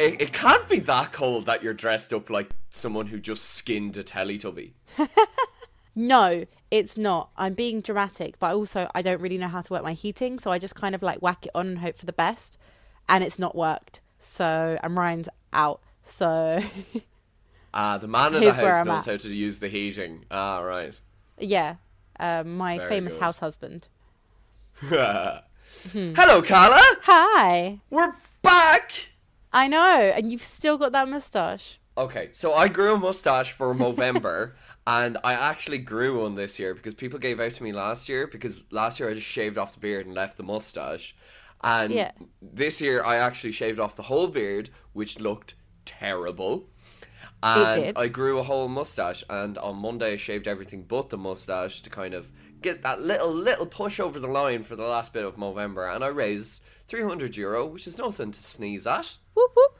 it, it can't be that cold that you're dressed up like someone who just skinned a Teletubby. No, it's not. I'm being dramatic, but also I don't really know how to work my heating, so I just kind of like whack it on and hope for the best, and it's not worked. So and Ryan's out. So Ah, the man in the house knows at. how to use the heating. Ah, right. yeah, um, my Very famous good. house husband. Hello, Carla. Hi. We're back. I know, and you've still got that mustache. Okay, so I grew a mustache for Movember, and I actually grew one this year because people gave out to me last year because last year I just shaved off the beard and left the mustache. And Yeah. this year I actually shaved off the whole beard, which looked terrible. And. I grew a whole mustache, and on Monday I shaved everything but the mustache to kind of get that little little push over the line for the last bit of Movember, and I raised 300 euro, which is nothing to sneeze at. Whoop whoop.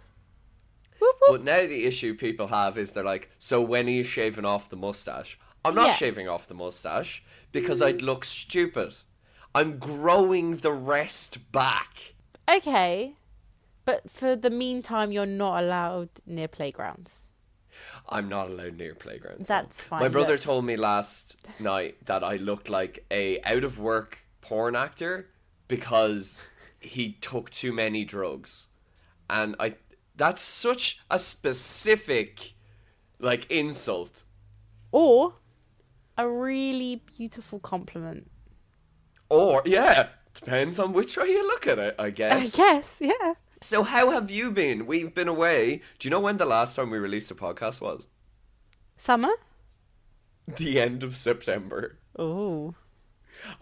Whoop whoop. But now the issue people have is they're like, so when are you shaving off the mustache? I'm not Yeah. shaving off the mustache because mm-hmm. I'd look stupid. I'm growing the rest back. Okay, but for the meantime, you're not allowed near playgrounds. I'm not allowed near playgrounds. That's My fine, My brother look. told me last night that I looked like a out of work porn actor because he took too many drugs. And I that's such a specific like insult. Or a really beautiful compliment. Or yeah, depends on which way you look at it, I guess. I guess, yeah. So how have you been? We've been away. Do you know when the last time we released a podcast was? Summer? The end of September. Oh.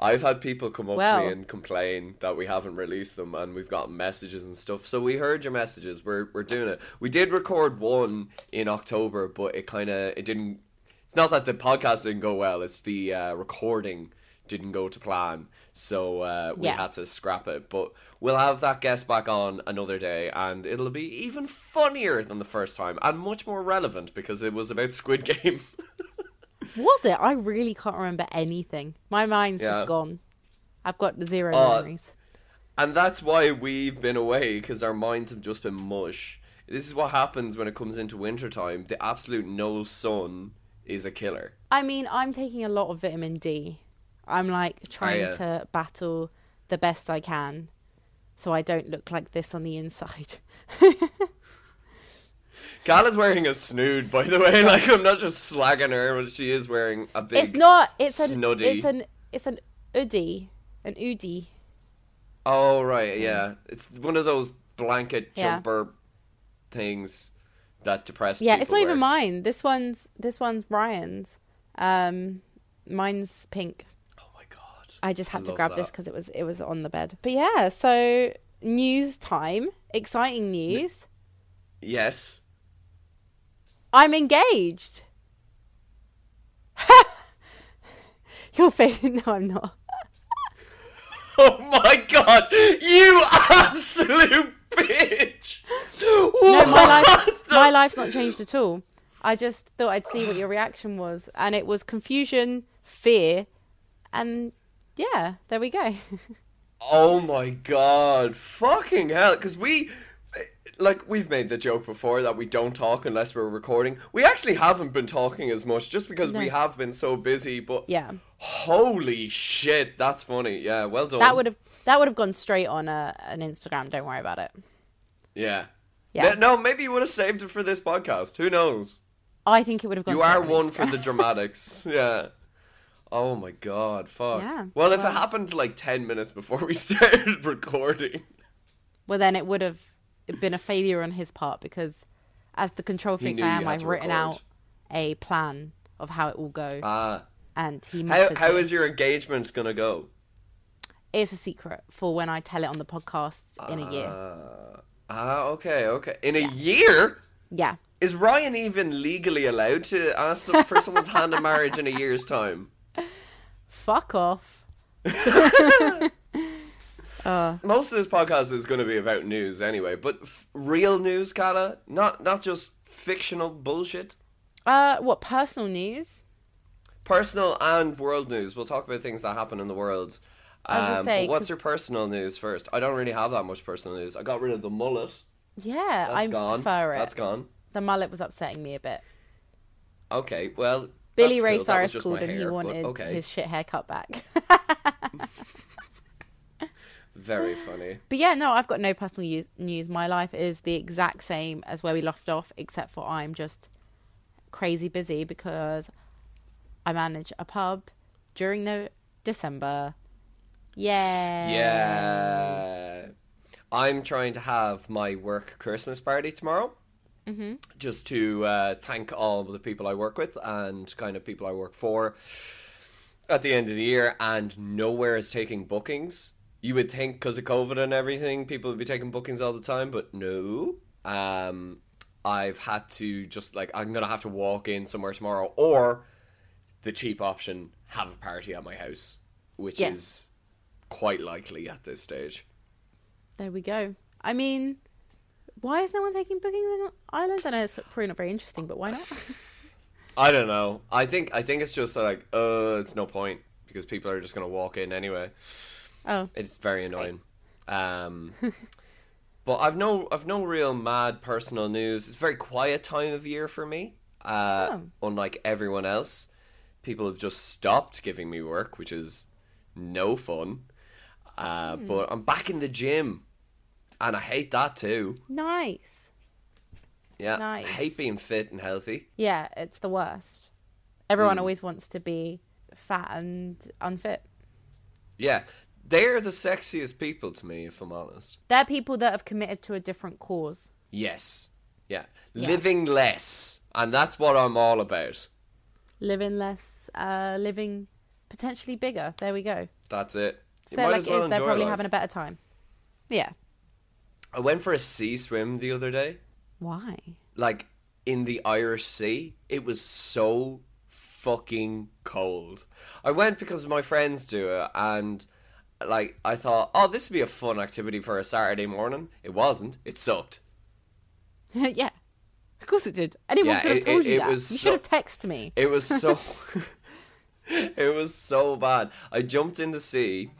I've had people come up to me and complain that we haven't released them and we've gotten messages and stuff. So we heard your messages. We're we're doing it. We did record one in October, but it kind of it didn't it's not that the podcast didn't go well, it's the uh, recording didn't go to plan. So uh, we Yeah. had to scrap it, but we'll have that guest back on another day and it'll be even funnier than the first time and much more relevant because it was about Squid Game. Was it? I really can't remember anything. My mind's Yeah. just gone. I've got zero Uh, memories. And that's why we've been away because our minds have just been mush. This is what happens when it comes into wintertime. The absolute no sun is a killer. I mean, I'm taking a lot of vitamin D. I'm like trying yeah. to battle the best I can so I don't look like this on the inside. Carla's wearing a snood, by the way. Like I'm not just slagging her, but she is wearing a big. it's not it's an snuddy. it's an it's an Oodie. An Oodie. Oh right, yeah. It's one of those blanket Yeah. jumper things that depressed. Yeah, it's not even mine. This one's this one's Ryan's. Um mine's pink. Oh my god. I just had to love grab this because it was it was on the bed. But yeah, so news time, exciting news. Yes. I'm engaged. Your face? No, I'm not. Oh my god, you absolute bitch! No, my life, my life's not changed at all. I just thought I'd see what your reaction was, and it was confusion, fear, and yeah, there we go. Oh my god, fucking hell! Because we, like, we've made the joke before that we don't talk unless we're recording. We actually haven't been talking as much just because we have been so busy. But yeah, holy shit, that's funny. Yeah, well done. that would have that would have gone straight on a, an Instagram. Don't worry about it. Yeah. Yeah. No, maybe you would have saved it for this podcast. Who knows? I think it would have gone. You are on one for the dramatics. yeah. Oh my god, fuck. Yeah, well, if it happened like 10 minutes before we started recording. Well, then it would have been a failure on his part because, as the control freak I am, I've written record. out a plan of how it will go, Ah. and he How, how your engagement gonna go? It's a secret for when I tell it on the podcast in a year. Ah, ah, okay, okay. In a year? Yeah. Is Ryan even legally allowed to ask for someone's hand in marriage in a year's time? Fuck off. Most of this podcast is going to be about news anyway, but f- real news, Carla, not not just fictional bullshit. Uh, what personal news? Personal and world news. We'll talk about things that happen in the world. Um, say, what's your personal news first? I don't really have that much personal news. I got rid of the mullet, Yeah, That's I gone. prefer it. That's gone. The mullet was upsetting me a bit. Okay, well. Billy Ray cool. Cyrus called my and he hair, wanted okay. his shit haircut back. Very funny. But yeah, no, I've got no personal use- news. My life is the exact same as where we left off, except for I'm just crazy busy because I manage a pub during the December. Yeah. Yeah. I'm trying to have my work Christmas party tomorrow. Mm-hmm. Just to uh, thank all the people I work with and kind of people I work for at the end of the year, and nowhere is taking bookings. You would think because of COVID and everything, people would be taking bookings all the time, but no. Um, I've had to just like I'm gonna have to walk in somewhere tomorrow, or the cheap option, have a party at my house, which Yes. is quite likely at this stage. There we go. I mean, why is no one taking bookings in Ireland? I know it's probably not very interesting, but why not? I don't know. I think I think it's just like uh, it's no point because people are just gonna walk in anyway. Oh, It's very annoying. Um, but I've no I've no real mad personal news. It's a very quiet time of year for me. Uh, Unlike everyone else, people have just stopped giving me work, which is no fun. Uh, But I'm back in the gym, and I hate that too. nice. Yeah, Nice. I hate being fit and healthy. Yeah, it's the worst. Everyone Hmm. always wants to be fat and unfit. Yeah, they're the sexiest people to me, if I'm honest. They're people that have committed to a different cause. Yes. Yeah. Yeah. Living less. And that's what I'm all about. Living less, uh, living potentially bigger. There we go. That's it. You So like well is, they're probably life. having a better time. Yeah. I went for a sea swim the other day. Why? Like in the Irish Sea. It was so fucking cold. I went because my friends do it and like I thought, oh, this would be a fun activity for a Saturday morning. It wasn't. It sucked. yeah. Of course it did. Anyone Yeah, could have it- told it- you it that. was you so- should have texted me. It was so It was so bad. I jumped in the sea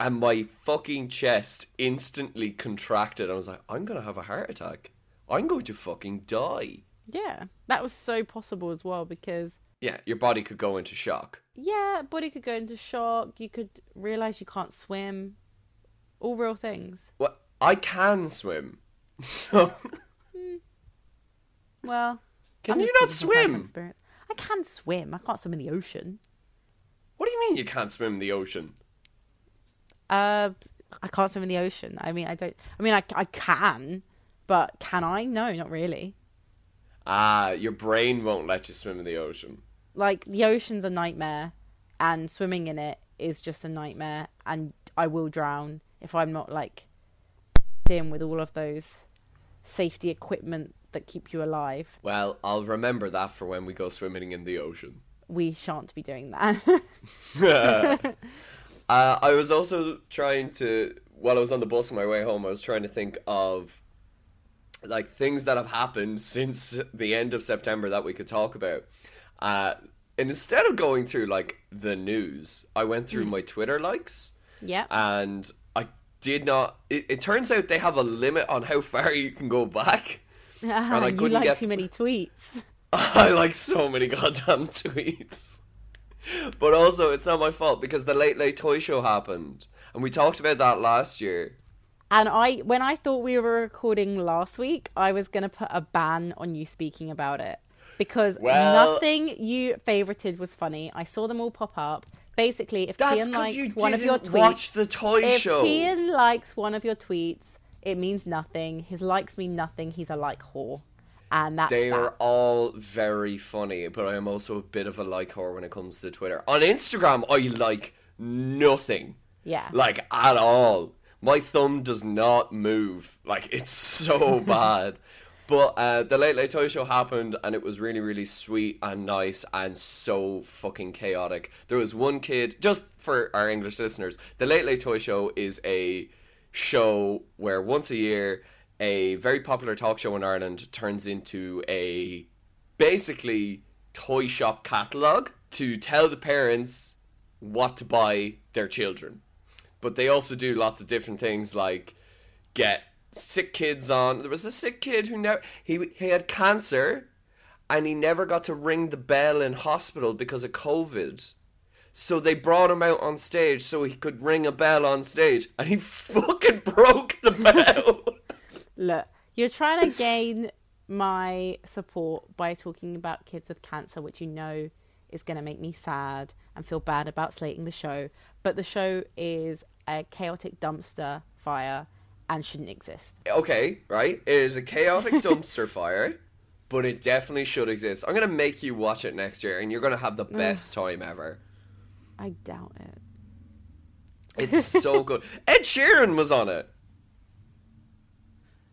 and my fucking chest instantly contracted. I was like, I'm going to have a heart attack. I'm going to fucking die. Yeah. That was so possible as well because Yeah, your body could go into shock. Yeah, body could go into shock. You could realize you can't swim. All real things. Well, I can swim. So Well, Can I'm you not speaking from personal swim? Experience. I can swim. I can't swim in the ocean. What do you mean you can't swim in the ocean? Uh, I can't swim in the ocean. I mean, I don't. I mean, I, I can, but can I? No, not really. Ah, your brain won't let you swim in the ocean. Like the ocean's a nightmare, and swimming in it is just a nightmare. And I will drown if I'm not like in with all of those safety equipment that keep you alive. Well, I'll remember that for when we go swimming in the ocean. We shan't be doing that. Uh, I was also trying to, while I was on the bus on my way home, I was trying to think of like things that have happened since the end of September that we could talk about. Uh, and instead of going through like the news, I went through hmm. my Twitter likes yeah. and I did not. It, it turns out they have a limit on how far you can go back. Ah, and I couldn't like get- too many tweets. I like so many goddamn tweets. But also, it's not my fault because the Late Late Toy Show happened. And we talked about that last year. And I, when I thought we were recording last week, I was gonna put a ban on you speaking about it because Well- nothing you favorited was funny. I saw them all pop up. Basically, if Kian likes one of your didn't watch tweets, the toy if show. Kian likes one of your tweets, it means nothing. His likes mean nothing. He's a like whore, and that's They that. are all very funny, but I am also a bit of a like whore when it comes to Twitter. On Instagram, I like nothing. yeah. Like, at all. My thumb does not move. Like, it's so bad. But uh, the Late Late Toy Show happened, and it was really, really sweet and nice and so fucking chaotic. There was one kid, just for our English listeners, the Late Late Toy Show is a show where once a year a very popular talk show in Ireland turns into a basically toy shop catalog to tell the parents what to buy their children. But they also do lots of different things like get sick kids on. There was a sick kid who never he he had cancer, and he never got to ring the bell in hospital because of COVID. So they brought him out on stage so he could ring a bell on stage, and he fucking broke the bell. Look, you're trying to gain my support by talking about kids with cancer, which you know is going to make me sad and feel bad about slating the show. But the show is a chaotic dumpster fire and shouldn't exist. okay, right? It is a chaotic dumpster fire, but it definitely should exist. I'm gonna make you watch it next year, and you're gonna have the best time ever. I doubt it. It's so good. Ed Sheeran was on it.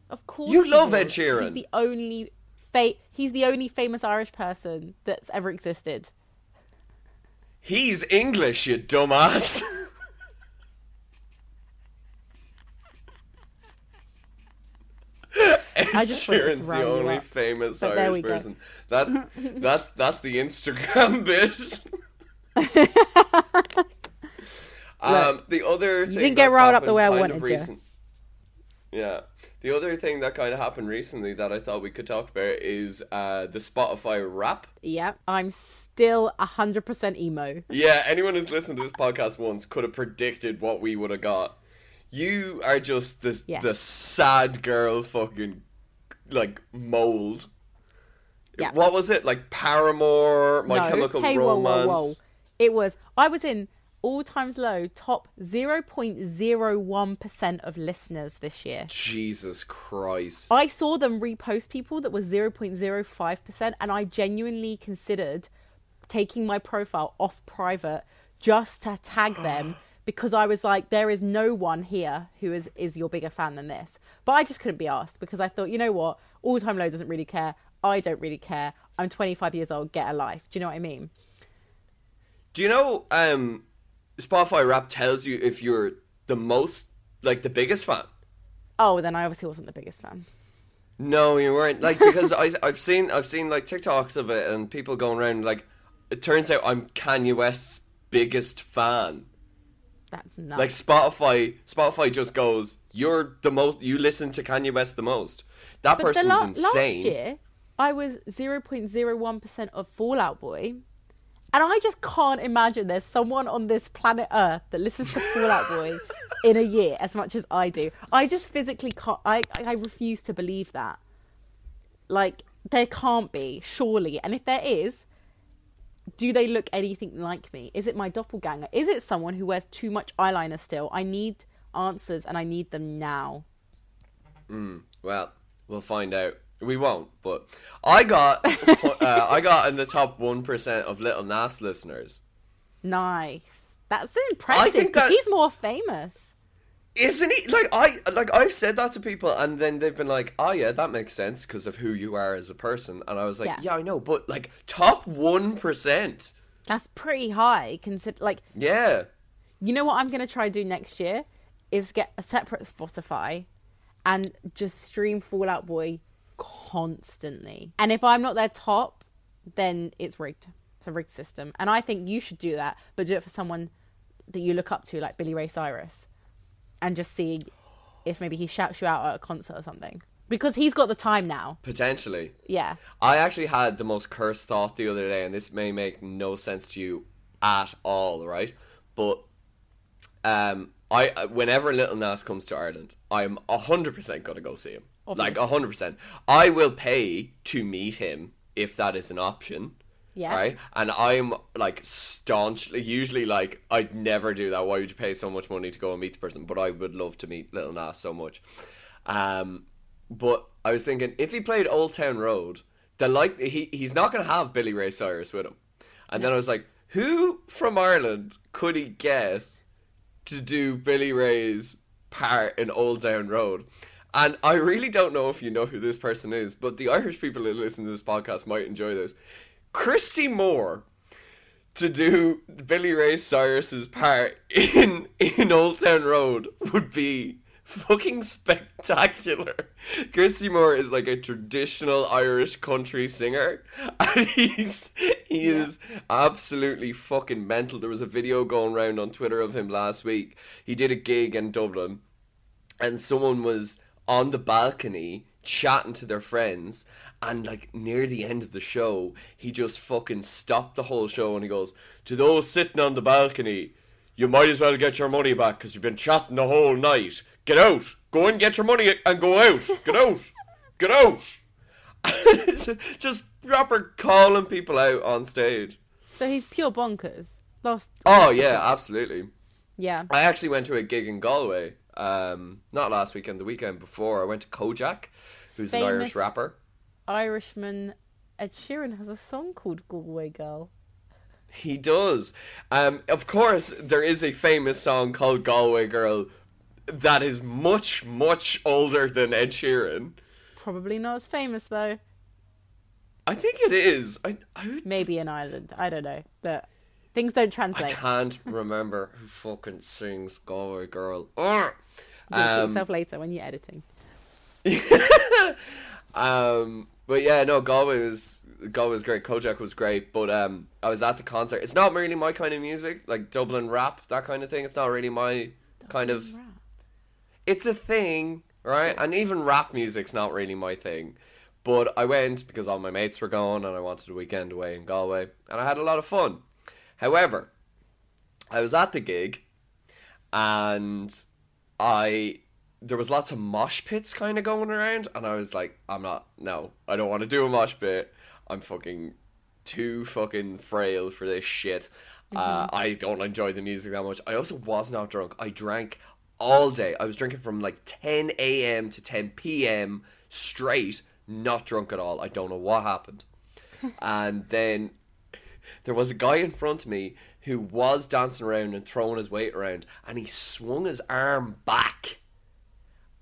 Of course, You love Ed. Sheeran. He's the only fa- He's the only famous Irish person that's ever existed. He's English, you dumbass. Ed I just thought it Sheeran's the only famous But Irish person. That that's that's the Instagram bit. um, the other thing didn't get riled up the way I wanted of you. recent- Yeah, the other thing that kind of happened recently that I thought we could talk about is uh, the Spotify Wrapped. Yeah, I'm still hundred percent emo. Yeah, anyone who's listened to this podcast once could have predicted what we would have got. You are just the Yeah. the sad girl fucking like mold. Yeah. What was it? Like Paramore, My no, Chemical hey, Romance. whoa, whoa, whoa! It was. I was in All Time Low, top zero point zero one percent of listeners this year. Jesus Christ. I saw them repost people that was 0.05%, and I genuinely considered taking my profile off private just to tag them because I was like, there is no one here who is, is your bigger fan than this. But I just couldn't be asked because I thought, you know what? All Time Low doesn't really care. I don't really care. I'm 25 years old. Get a life. Do you know what I mean? Do you know um Spotify Wrapped tells you if you're the most like the biggest fan? Oh, then I obviously wasn't the biggest fan. No, you weren't. Like because I I've seen I've seen like TikToks of it and people going around like it turns out I'm Kanye West's biggest fan. That's nuts. Like Spotify Spotify just goes, You're the most you listen to Kanye West the most. That But person's la- insane. Last year, I was 0.01% of Fall Out Boy. And I just can't imagine there's someone on this planet Earth that listens to Fall Out Boy in a year as much as I do. I just physically can't. I, I refuse to believe that. Like, there can't be, surely. And if there is, do they look anything like me? Is it my doppelganger? Is it someone who wears too much eyeliner still? I need answers and I need them now. Well, we'll find out. We won't, but I got uh, I got in the top one percent of Lil Nas listeners. Nice. That's impressive because that- he's more famous. Isn't he like I like I've said that to people and then they've been like, "Oh yeah, that makes sense because of who you are as a person." And I was like, Yeah. "Yeah, I know, but like top 1%." That's pretty high. Consider like Yeah. you know what I'm gonna try to do next year is get a separate Spotify and just stream Fall Out Boy constantly. And if I'm not their top, then it's rigged. It's a rigged system. And I think you should do that, but do it for someone that you look up to, like Billy Ray Cyrus, and just see if maybe he shouts you out at a concert or something. Because he's got the time now. Potentially. Yeah. I actually had the most cursed thought the other day and this may make no sense to you at all, right? But um I whenever Lil Nas comes to Ireland, I'm 100% going to go see him. Like Obvious. 100%. I will pay to meet him if that is an option. Yeah. Right? And I'm like staunchly usually like I'd never do that. Why would you pay so much money to go and meet the person? But I would love to meet Lil Nas so much. Um but I was thinking if he played Old Town Road, the like he he's not gonna have Billy Ray Cyrus with him. And then I was like, who from Ireland could he get to do Billy Ray's part in Old Town Road? And I really don't know if you know who this person is, but the Irish people who listen to this podcast might enjoy this. Christy Moore to do Billy Ray Cyrus's part in in Old Town Road would be fucking spectacular. Christy Moore is like a traditional Irish country singer, and he's he is absolutely fucking mental. There was a video going around on Twitter of him last week. He did a gig in Dublin, and someone was on the balcony chatting to their friends. And like near the end of the show, he just fucking stopped the whole show and he goes, To those sitting on the balcony, you might as well get your money back because you've been chatting the whole night. Get out! Go and get your money and go out! Get out! Get out! just proper calling people out on stage. So he's pure bonkers. Lost. Oh yeah, absolutely. Yeah. I actually went to a gig in Galway. Um, not last weekend, the weekend before. I went to Kojaque, who's an Irish rapper. Irishman Ed Sheeran has a song called Galway Girl. He does. Um, of course, there is a famous song called Galway Girl that is much, much older than Ed Sheeran. Probably not as famous though. I think it is. I, I, Maybe in Ireland. I don't know. But things don't translate. I can't remember who fucking sings Galway Girl. Ugh. You'll Um, yourself later when you're editing. Um, but yeah, no, Galway was Galway was great. Kojaque was great, but um, I was at the concert. It's not really my kind of music, like Dublin rap, that kind of thing. It's not really my kind of. Rap. It's a thing, right? And even rap music's not really my thing. But I went because all my mates were going, and I wanted a weekend away in Galway, and I had a lot of fun. However, I was at the gig, and I there was lots of mosh pits kind of going around, and I was like, I'm not, no, I don't want to do a mosh pit. I'm fucking too fucking frail for this shit. Uh, I don't enjoy the music that much. I also was not drunk. I drank all day. I was drinking from like 10 a.m. to 10 p.m. straight, not drunk at all. I don't know what happened. and then there was a guy in front of me who was dancing around and throwing his weight around, and he swung his arm back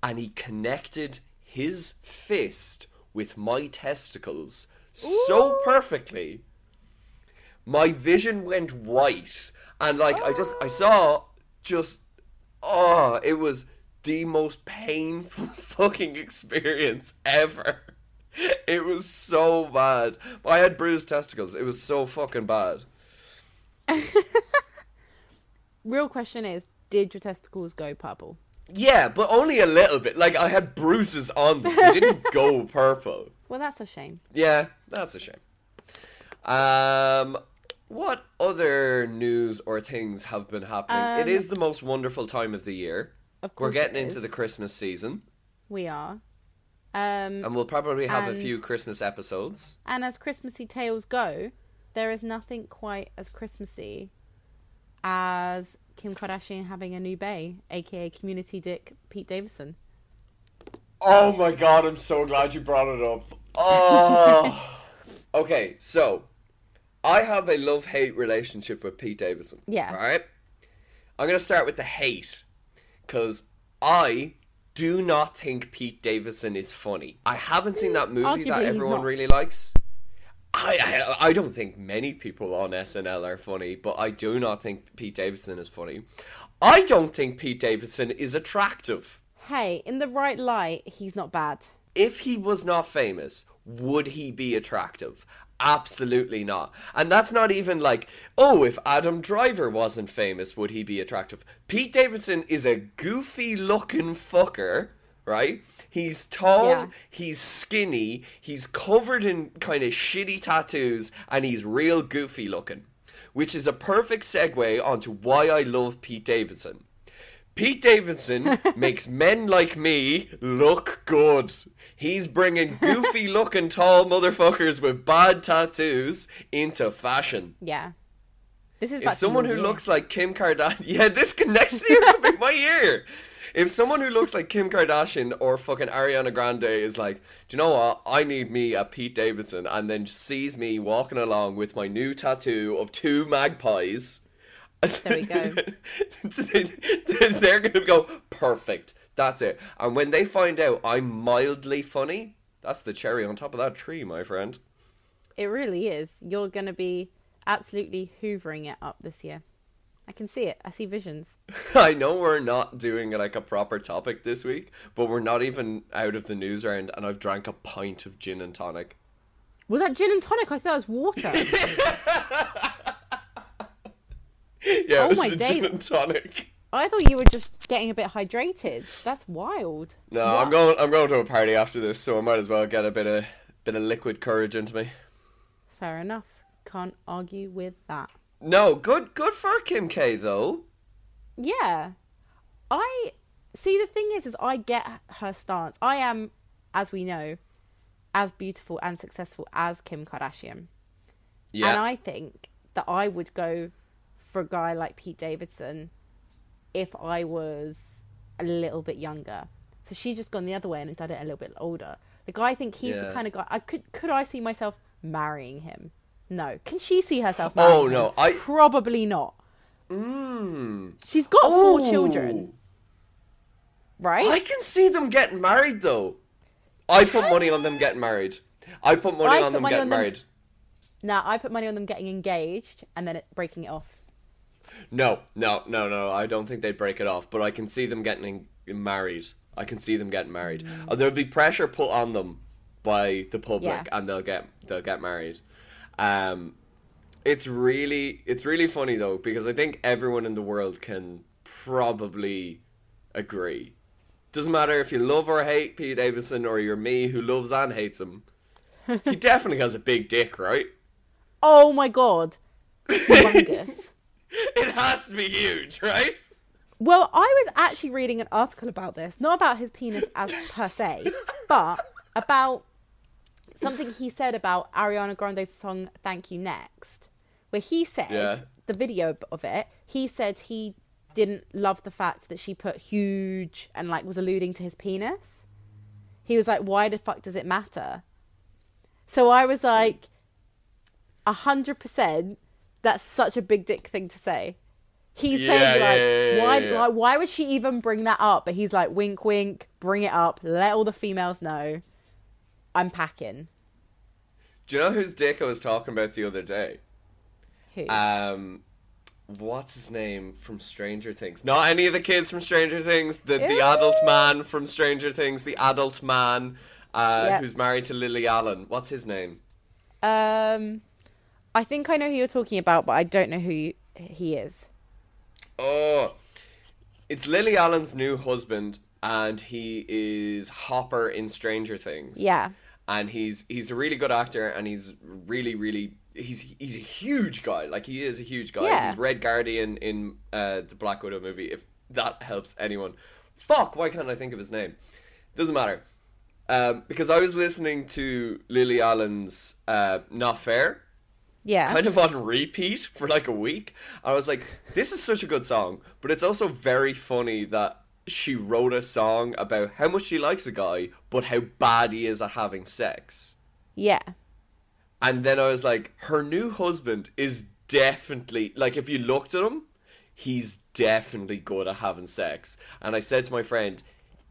and he connected his fist with my testicles so perfectly. My vision went white, and like I just I ah. saw just oh, it was the most painful fucking experience ever. It was so bad. I had bruised testicles. It was so fucking bad. Real question is, did your testicles go purple? Yeah, but only a little bit. Like I had bruises on them. They didn't go purple. Well, that's a shame. Yeah, that's a shame. Um, what other news or things have been happening? it Um, is the most wonderful time of the year. Of course, We're getting it into the Christmas season, We are. Um, and we'll probably have a few Christmas episodes. and as Christmassy tales go, there is nothing quite as Christmassy as Kim Kardashian having a new bae, aka community dick Pete Davidson. Oh my god, I'm so glad you brought it up. Oh. okay, so I have a love hate relationship with Pete Davidson. Yeah. Right? I'm going to start with the hate because I do not think Pete Davidson is funny. I haven't seen that movie Arguably, that everyone really likes. I, I I don't think many people on SNL are funny, but I do not think Pete Davidson is funny. I don't think Pete Davidson is attractive Hey, in the right light, he's not bad. if he was not famous, would he be attractive? Absolutely not. And that's not even like, oh, if Adam Driver wasn't famous, would he be attractive? Pete Davidson is a goofy looking fucker, right? He's tall, Yeah. he's skinny, he's covered in kind of shitty tattoos, and he's real goofy looking. Which is a perfect segue onto why I love Pete Davidson. Pete Davidson makes men like me look good. He's bringing goofy looking tall motherfuckers with bad tattoos into fashion. Yeah. This is If someone who year. looks like Kim Kardashian, yeah, this can next year could be my year. If someone who looks like Kim Kardashian or fucking Ariana Grande is like, do you know what? I need me a Pete Davidson, and then sees me walking along with my new tattoo of two magpies. There we go. They're gonna go perfect. That's it. And when they find out I'm mildly funny, that's the cherry on top of that tree, my friend. It really is. You're going to be absolutely hoovering it up this year. I can see it. I see visions. I know we're not doing like a proper topic this week, but we're not even out of the news round, and I've drank a pint of gin and tonic. Was that gin and tonic? I thought it was water. Yeah, Oh it was my a days. gin and tonic. I thought you were just getting a bit hydrated. That's wild. No, What? I'm going. I'm going to a party after this, so I might as well get a bit of bit of liquid courage into me. Fair enough. Can't argue with that. No, good good for Kim K though. Yeah. I see the thing is is I get her stance. I am as we know as beautiful and successful as Kim Kardashian. Yeah, And I think that I would go for a guy like Pete Davidson if I was a little bit younger. So she's just gone the other way and done it a little bit older. Like I think he's the kind of guy I could could I see myself marrying him? No. Can she see herself marrying Oh, no, I- probably not. mm. She's got four children, right? I can see them getting married though. I put money on them getting married. I put money I on put them money getting on them- married. Now I put money on them getting engaged and then it, breaking it off. No, no, no, no. I don't think they'd break it off, but I can see them getting married. I can see them getting married. Uh, there'll be pressure put on them by the public, Mm. Yeah. and they'll get they'll get married. Um, it's really it's really funny though because I think everyone in the world can probably agree. Doesn't matter if you love or hate Pete Davidson, or you're me who loves and hates him. he definitely has a big dick, right? Oh my god. Humongous. It has to be huge, right? Well, I was actually reading an article about this, not about his penis as per se, but about something he said about Ariana Grande's song "Thank You Next," where he said Yeah. the video of it. He said he didn't love the fact that she put huge and like was alluding to his penis. He was like, "Why the fuck does it matter?" So I was like, a hundred percent. That's such a big dick thing to say. He's Yeah, saying like, yeah, yeah, why, why, why would she even bring that up? But he's like, wink, wink, bring it up, let all the females know, I'm packing. Do you know whose dick I was talking about the other day? Who? Um, what's his name from Stranger Things? Not any of the kids from Stranger Things. The the adult man from Stranger Things. The adult man uh, Yeah. who's married to Lily Allen. What's his name? um, I think I know who you're talking about, but I don't know who you, he is. Oh, it's Lily Allen's new husband, and he is Hopper in Stranger Things. Yeah. and he's he's a really good actor, and he's really really he's he's a huge guy. Like he is a huge guy. Yeah. He's Red Guardian in uh, the Black Widow movie. If that helps anyone, fuck, why can't I think of his name? Doesn't matter. Um, because I was listening to Lily Allen's uh, "Not Fair," Yeah. kind of on repeat for like a week. I was like, this is such a good song, but it's also very funny that she wrote a song about how much she likes a guy, but how bad he is at having sex. yeah. And then I was like, her new husband is definitely like if you looked at him, he's definitely good at having sex. And I said to my friend,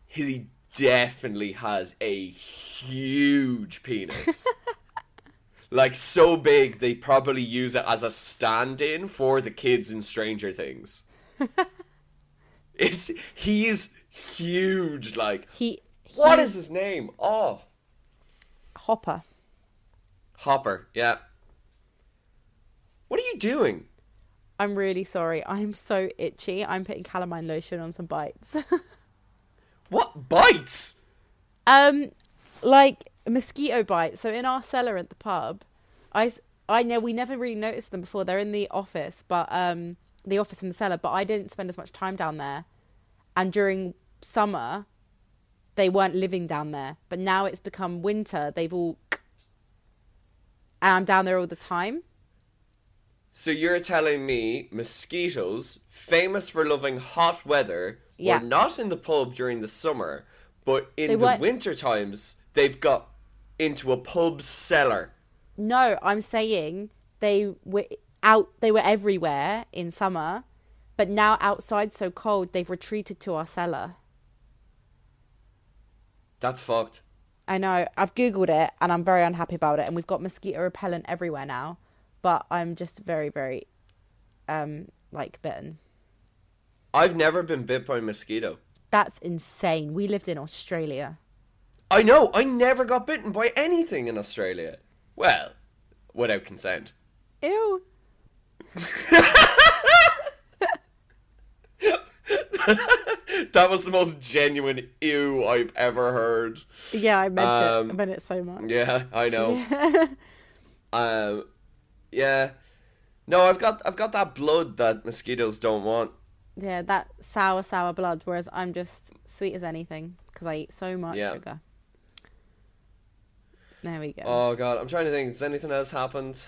he definitely has a huge penis. like so big they probably use it as a stand-in for the kids in Stranger Things. it's he's huge like He. what he's his name? Oh, Hopper? Hopper. Yeah. What are you doing? I'm really sorry. I'm so itchy. I'm putting calamine lotion on some bites. What bites? Um, like mosquito bites. So in our cellar at the pub, I I know we never really noticed them before. They're in the office, but um, the office in the cellar. But I didn't spend as much time down there, and during summer, they weren't living down there. But now it's become winter. They've all, and I'm down there all the time. So you're telling me mosquitoes, famous for loving hot weather, Yeah. were not in the pub during the summer, but in They the weren't- winter times they've got into a pub cellar. No, I'm saying they were out. They were everywhere in summer, but now outside so cold, they've retreated to our cellar. That's fucked. I know. I've googled it and I'm very unhappy about it. And we've got mosquito repellent everywhere now, but I'm just very, very, um, like bitten. I've never been bit by a mosquito. That's insane. We lived in Australia. I know, I never got bitten by anything in Australia. Well, without consent. Ew. That was the most genuine ew I've ever heard. Yeah, I meant it. I Um, meant it so much. Yeah, I know. Um, yeah. No, I've got I've got that blood that mosquitoes don't want. Yeah, that sour, sour blood. Whereas I'm just sweet as anything because I eat so much Yeah. sugar. There we go. Oh god, I'm trying to think. Has anything else happened?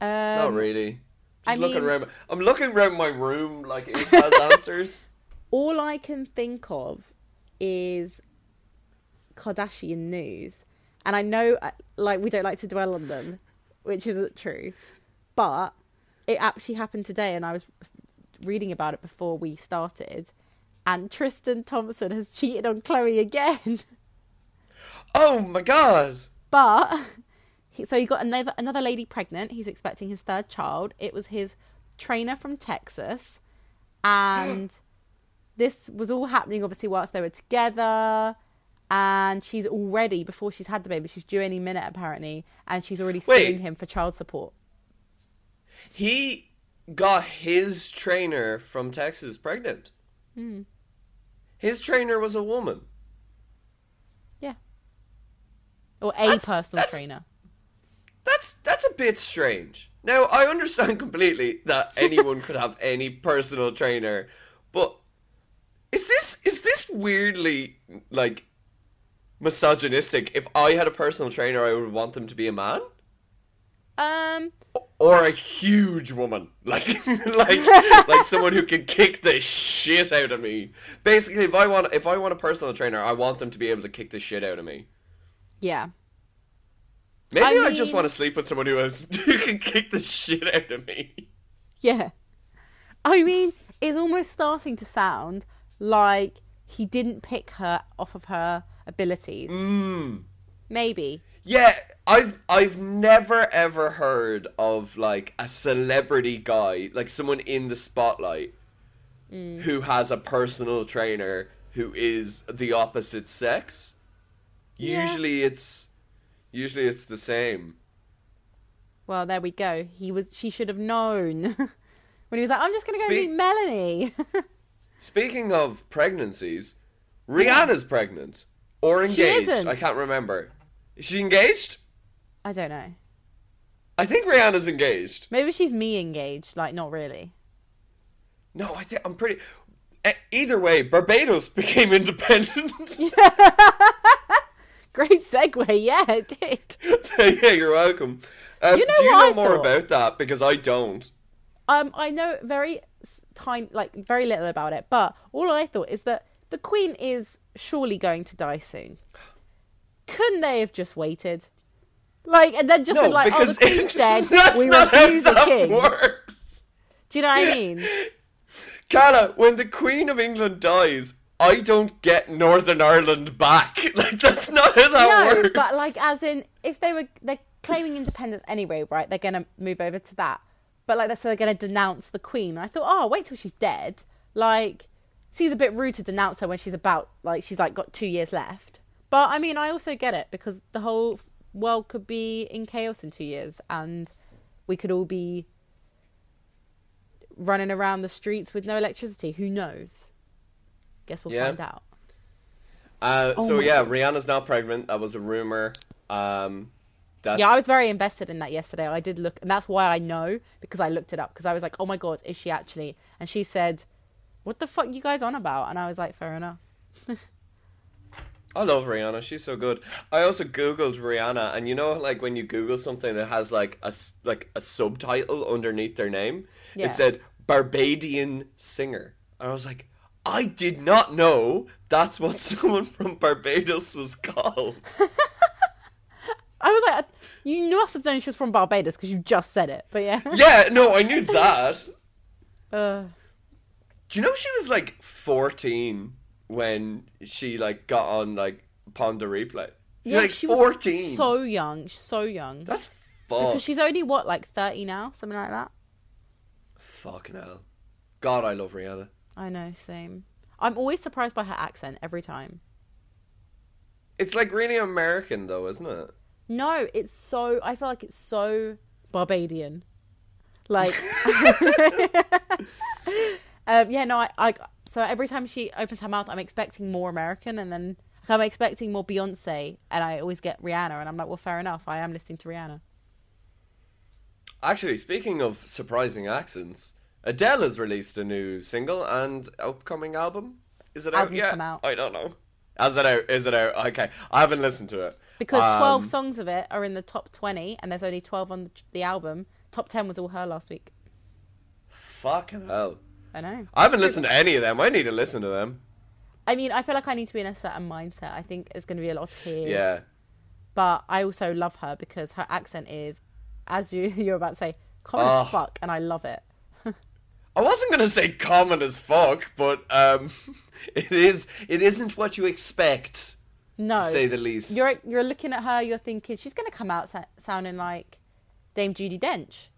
um, Not really. I Just looking mean- around. I'm looking around my room like it has answers. All I can think of is Kardashian news, and I know uh, like we don't like to dwell on them, which isn't true, but it actually happened today, and I was reading about it before we started, and Tristan Thompson has cheated on Khloé again. Oh my god. But he, so he got another another lady pregnant. He's expecting his third child. It was his trainer from Texas, and this was all happening obviously whilst they were together. And she's already before she's had the baby. She's due any minute apparently, and she's already suing him for child support. He got his trainer from Texas pregnant. Hmm. His trainer was a woman. Yeah, or a That's- personal that's- trainer. That's that's a bit strange. Now I understand completely that anyone could have any personal trainer, but is this is this weirdly like misogynistic? If I had a personal trainer, I would want them to be a man Um, or a huge woman, like like like someone who can kick the shit out of me. Basically, if I want if I want a personal trainer, I want them to be able to kick the shit out of me. yeah, Maybe I, I just want to sleep with someone who has who can kick the shit out of me. Yeah. I mean, it's almost starting to sound like he didn't pick her off of her abilities. Mm. Maybe. Yeah, I've I've never ever heard of like a celebrity guy, like someone in the spotlight who has a personal trainer who is the opposite sex. Yeah. Usually it's usually it's the same. Well, there we go. He was she should have known. when he was like, I'm just gonna go Speak- meet Melanie. Speaking of pregnancies, Rihanna's pregnant or engaged. I can't remember. Is she engaged? I don't know. I think Rihanna's engaged. Maybe she's me engaged, like not really. No, I think I'm pretty. Either way, Barbados became independent. Great segue, yeah, it did. yeah, you're welcome. Um, You know do you know I more thought? about that? Because I don't. Um, I know very tiny, like very little about it, but all I thought is that the Queen is surely going to die soon. Couldn't they have just waited? Like, and then just no, been like, "Oh, the Queen's dead. that's we not refuse how a king." works. Do you know what I mean? Carla, when the Queen of England dies, I don't get Northern Ireland back. Like that's not how that no, works. but like, as in, if they were they're claiming independence anyway, right? They're gonna move over to that. But like, so they're gonna denounce the Queen. I thought, oh, wait till she's dead. Like, seems a bit rude to denounce her when she's about like she's like got two years left. But I mean, I also get it because the whole world could be in chaos in two years, and we could all be running around the streets with no electricity. Who knows? Guess we'll Yeah. find out. Uh, Oh so my yeah, Rihanna's now pregnant. That was a rumor. Um, that's, Yeah, I was very invested in that yesterday. I did look, and that's why I know because I looked it up because I was like, "Oh my god, is she actually?" And she said, "What the fuck you guys on about?" And I was like, "Fair enough." I love Rihanna. She's so good. I also googled Rihanna, and you know, like when you Google something that has like a s- like a subtitle underneath their name, Yeah. it said Barbadian singer, and I was like, I did not know that's what someone from Barbados was called. I was like, "You must have known she was from Barbados because you just said it." But yeah, yeah, no, I knew that. uh, Do you know she was like fourteen when she like got on like Pon de Replay? She's yeah, like she was fourteen. so young, so young. That's because she's only what, like thirty now, something like that. Fucking hell. God, I love Rihanna. I know, same. I'm always surprised by her accent every time. It's like really American though, isn't it? No, it's so. I feel like it's so Barbadian. Like, um, yeah, no, I, I. So every time she opens her mouth, I'm expecting more American, and then I'm expecting more Beyonce, and I always get Rihanna, and I'm like, well, fair enough. I am listening to Rihanna. Actually, speaking of surprising accents, Adele has released a new single and upcoming album. Is it out Album's yet? come out. I don't know. Is it out? Is it out? Okay, I haven't listened to it Because 12 Um, songs of it are in the top 20, and there's only 12 on the, the album. Top 10 was all her last week. Fucking hell! I know. I haven't listened to any of them. I need to listen to them. I mean, I feel like I need to be in a certain mindset. I think it's going to be a lot of tears. Yeah. But I also love her because her accent is, as you you're about to say, common Oh. as fuck, and I love it. I wasn't gonna say common as fuck, but um, it is. It isn't what you expect, No, to say the least. you're you're looking at her, you're thinking she's going to come out sounding like Dame Judi Dench,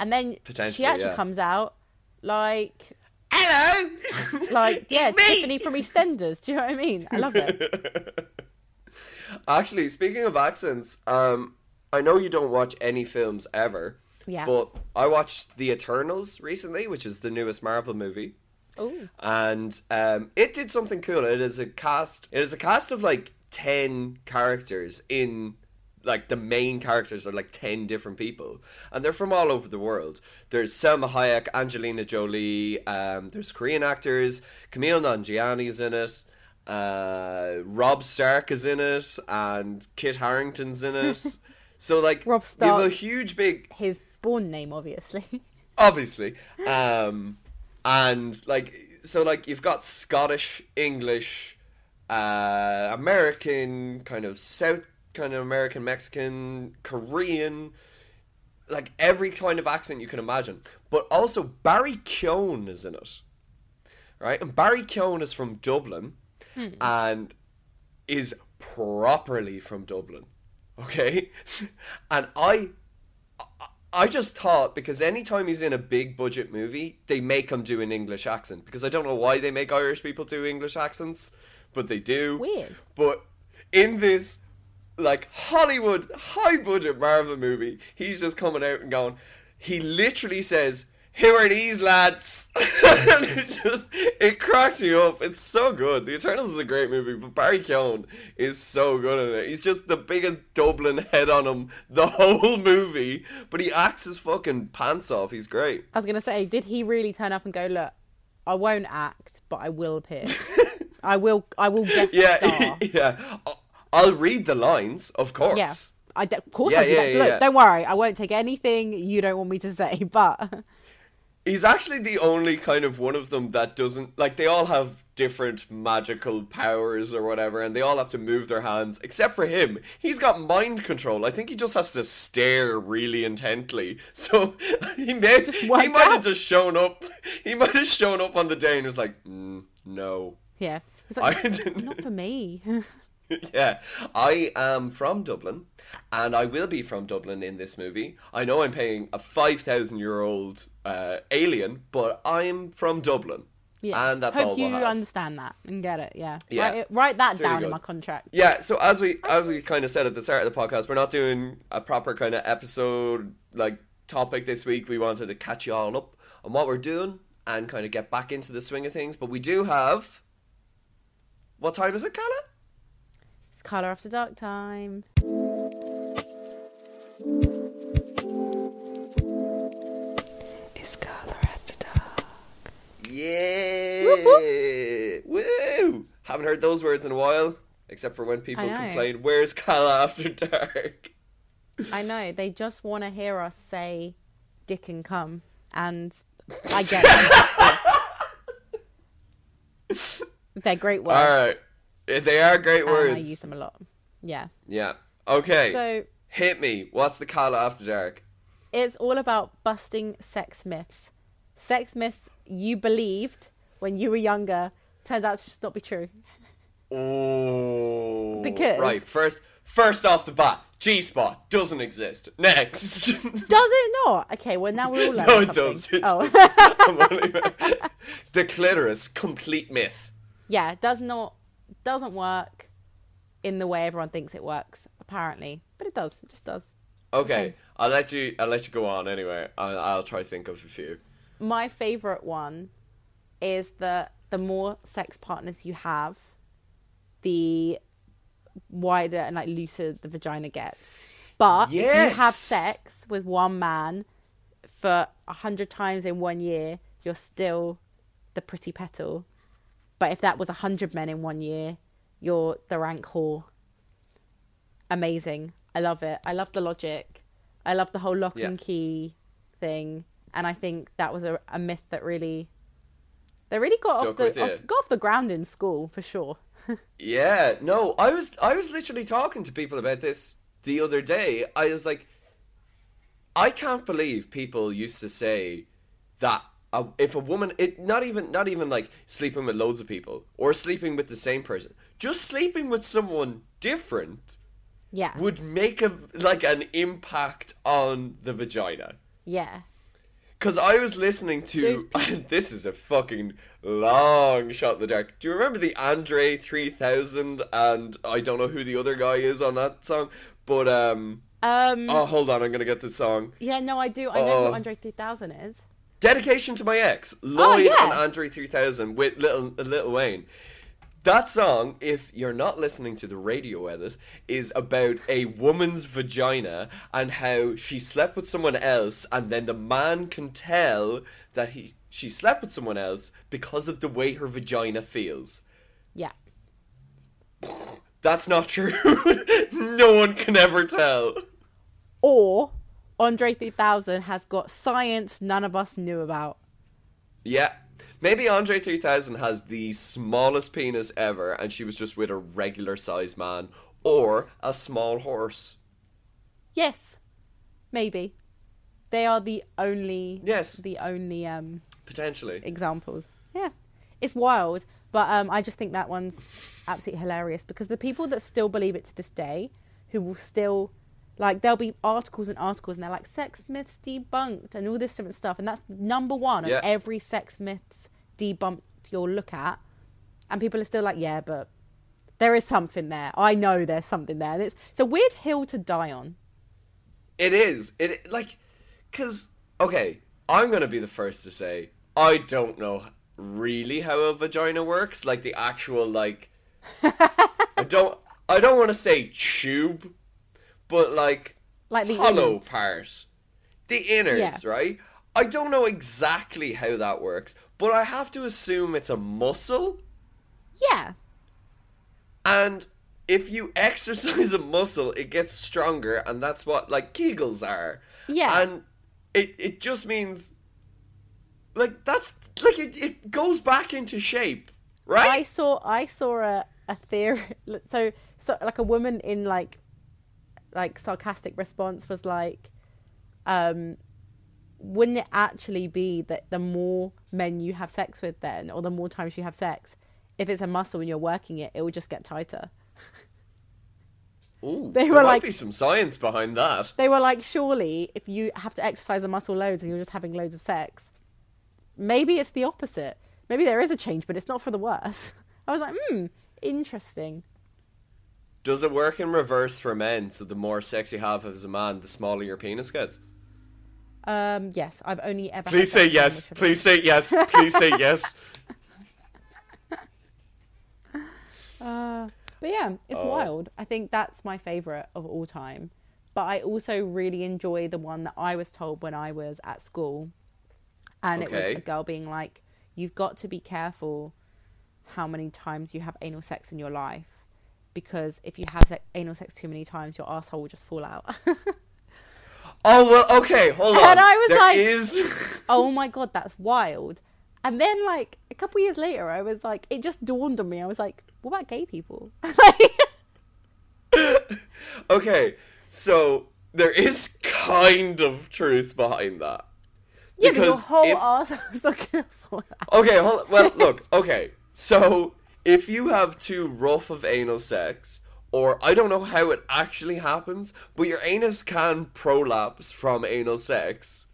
and then she actually yeah. comes out like Hello. like yeah! Tiffany from EastEnders. Do you know what I mean? I love it. Actually, speaking of accents, um, I know you don't watch any films ever. Yeah. But I watched The Eternals recently, which is the newest Marvel movie. Ooh. and um, it did something cool. It is a cast. It is a cast of like ten characters in like the main characters are like ten different people, and they're from all over the world. There's Salma Hayek, Angelina Jolie. Um, there's Korean actors. Kumail Nanjiani is in it. Uh, Robb Stark is in it, and Kit Harington's in it. so like, Rob you have a huge big His born name, obviously. obviously. Um and like so like you've got scottish english uh american kind of south kind of american mexican korean like every kind of accent you can imagine. But also barry keoghan is in it right? And barry keoghan is from dublin and is properly from dublin okay? And i I just thought because anytime he's in a big budget movie, they make him do an English accent because I don't know why they make Irish people do English accents, but they do. Weird. But in this like Hollywood high budget Marvel movie, he's just coming out and going. He literally says, "Who are these lads?" it just it cracked me up. It's so good. The Eternals is a great movie, but Barry Keoghan is so good in it. He's just the biggest Dublin head on him the whole movie, but he acts his fucking pants off. He's great. I was gonna say, did he really turn up and go, look, I won't act, but I will appear. I will. I will guest Yeah, star. yeah. I'll- I'll read the lines, of course. Yeah. I d- of course Yeah, I do yeah, that. Look, don't worry. I won't take anything you don't want me to say. But He's actually the only kind of one of them that doesn't like they all have different magical powers or whatever and they all have to move their hands except for him. He's got mind control. I think he just has to stare really intently. So he may Just he might have just shown up. He might have shown up on the day and was like, mm, "No." yeah, it's like, I not for me. yeah, I am from Dublin, and I will be from Dublin in this movie. I know I'm paying a five thousand year old uh, alien, but I'm from Dublin, Yeah. and that's Hope all you we'll understand that and get it. Yeah. Yeah. Write, it, write that It's really down in my contract. Yeah, so as we as we kind of said at the start of the podcast, we're not doing a proper kind of episode like topic this week. We wanted to catch you all up on what we're doing and kind of get back into the swing of things. But we do have. What time is it, Carla? It's Carla after dark time. It's Carla after dark. Yeah! Woo! Haven't heard those words in a while, except for when people complain, "Where's Carla after dark?" I know they just want to hear us say "dick and come. and I get it. It's- They're great words. All right, Eh, they are great words. I use them a lot. Yeah. Yeah. Okay. So Hit me. What's the Carla after dark? it's all about busting sex myths. Sex myths you believed when you were younger turns out to just not be true. Oh. Because- right first, first off the bat, G spot doesn't exist. Next. Does it not? Okay, well now we're all learning no, it does. It oh. does. Only- the clitoris, complete myth. yeah, does not doesn't work in the way everyone thinks it works, apparently. But it does. It just does. Okay. I'll let you. I'll let you go on anyway. I'll, I'll try to think of a few. My favourite one is that the more sex partners you have, the wider and like looser the vagina gets. But if you have sex with one man for a hundred times in one year, you're still the pretty petal. But if that was a hundred men in one year, you're the rank whore. Amazing. I love it. I love the logic. I love the whole lock Yeah. and key thing. And I think that was a, a myth that really they really got Stuck off the off, got off the ground in school for sure. Yeah, no, I was I was literally talking to people about this the other day. I was like, I can't believe people used to say that a, if a woman, it not even not even like sleeping with loads of people or sleeping with the same person, just sleeping with someone different Yeah. would make a like an impact on the vagina. yeah. Because I was listening to. this is a fucking long shot in the dark. Do you remember the Andre 3000 and I don't know who the other guy is on that song? But, um. Um Oh, hold on, I'm gonna get the song. yeah, no, I do. I know who Oh. Andre 3000 is. Dedication to my ex, oh, Lloyd yeah. and Andre 3000 with Lil, Lil Wayne. That song, if you're not listening to the radio edit, is about a woman's vagina and how she slept with someone else, and then the man can tell that he she slept with someone else because of the way her vagina feels. Yeah. That's not true. no one can ever tell. Or Andre 3000 has got science none of us knew about. Yeah. Maybe Andre 3000 has the smallest penis ever and she was just with a regular sized man or a small horse. Yes. Maybe. They are the only Yes. the only um Potentially. examples. Yeah. It's wild, but um I just think that one's absolutely hilarious because the people that still believe it to this day who will still like there'll be articles and articles and they're like sex myths debunked and all this different stuff and that's number one of Yeah. every sex myths debunked you'll look at. And people are still like yeah but there is something there. I know there's something there. And it's, it's a weird hill to die on. It is. It like cuz okay, I'm going to be the first to say I don't know really how a vagina works, like the actual like I don't I don't want to say tube, but like like the hollow innards. part, the innards, Yeah. right? I don't know exactly how that works, but I have to assume it's a muscle, yeah and if you exercise a muscle, it gets stronger, and that's what like Kegels are. Yeah. and it it just means like that's like it, it goes back into shape, right? I saw I saw a, a theory so so like a woman in like like sarcastic response was like um wouldn't it actually be that the more men you have sex with then or the more times you have sex if it's a muscle and you're working it it will just get tighter? Ooh, they there were might like- be some science behind that. they were like surely if you have to exercise a muscle loads and you're just having loads of sex maybe it's the opposite. Maybe there is a change but it's not for the worse. I was like hmm interesting Does it work in reverse for men? So the more sex you have as a man, the smaller your penis gets. Um, yes, I've only ever. Please say yes. Please say yes. Please say yes. Uh, but yeah, it's Oh. wild. I think that's my favorite of all time. But I also really enjoy the one that I was told when I was at school, and it was a girl being like, "You've got to be careful how many times you have anal sex in your life, because if you have se- anal sex too many times, your asshole will just fall out." Oh well, okay, hold on. And I was There like- is- oh my god, that's wild. And then like a couple years later, I was like, it just dawned on me. I was like, what about gay people? okay, so there is kind of truth behind that. yeah, but your Because whole if- arsehole's not gonna fall out. Okay, hold well, look, okay. So if you have too rough of anal sex, or I don't know how it actually happens, but your anus can prolapse from anal sex,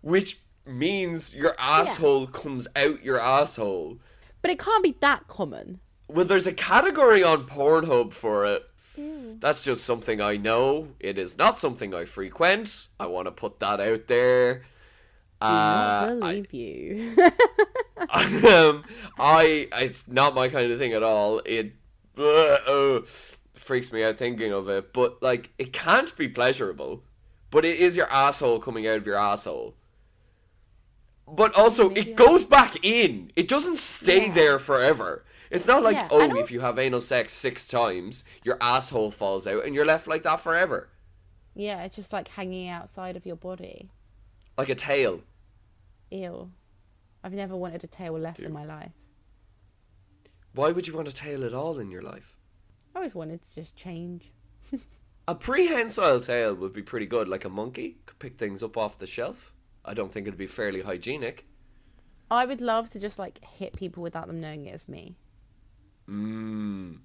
which means your asshole comes out your asshole. But it can't be that common. Well, there's a category on Pornhub for it. That's just something I know. It is not something I frequent. I want to put that out there. Do Uh, not I- believe you. um, I it's not my kind of thing at all. It uh, uh, freaks me out thinking of it. But like, it can't be pleasurable. But it is your asshole coming out of your asshole. But also, it goes back in. It doesn't stay Yeah. there forever. It's not like, Yeah, oh, if you have anal sex six times, your asshole falls out and you're left like that forever. Yeah, it's just like hanging outside of your body. Like a tail. Ew. I've never wanted a tail less in my life. Why would you want a tail at all in your life? I always wanted to just change. A prehensile tail would be pretty good, like a monkey. Could pick things up off the shelf. I don't think it'd be fairly hygienic. I would love to just like hit people without them knowing it was me. Mmm.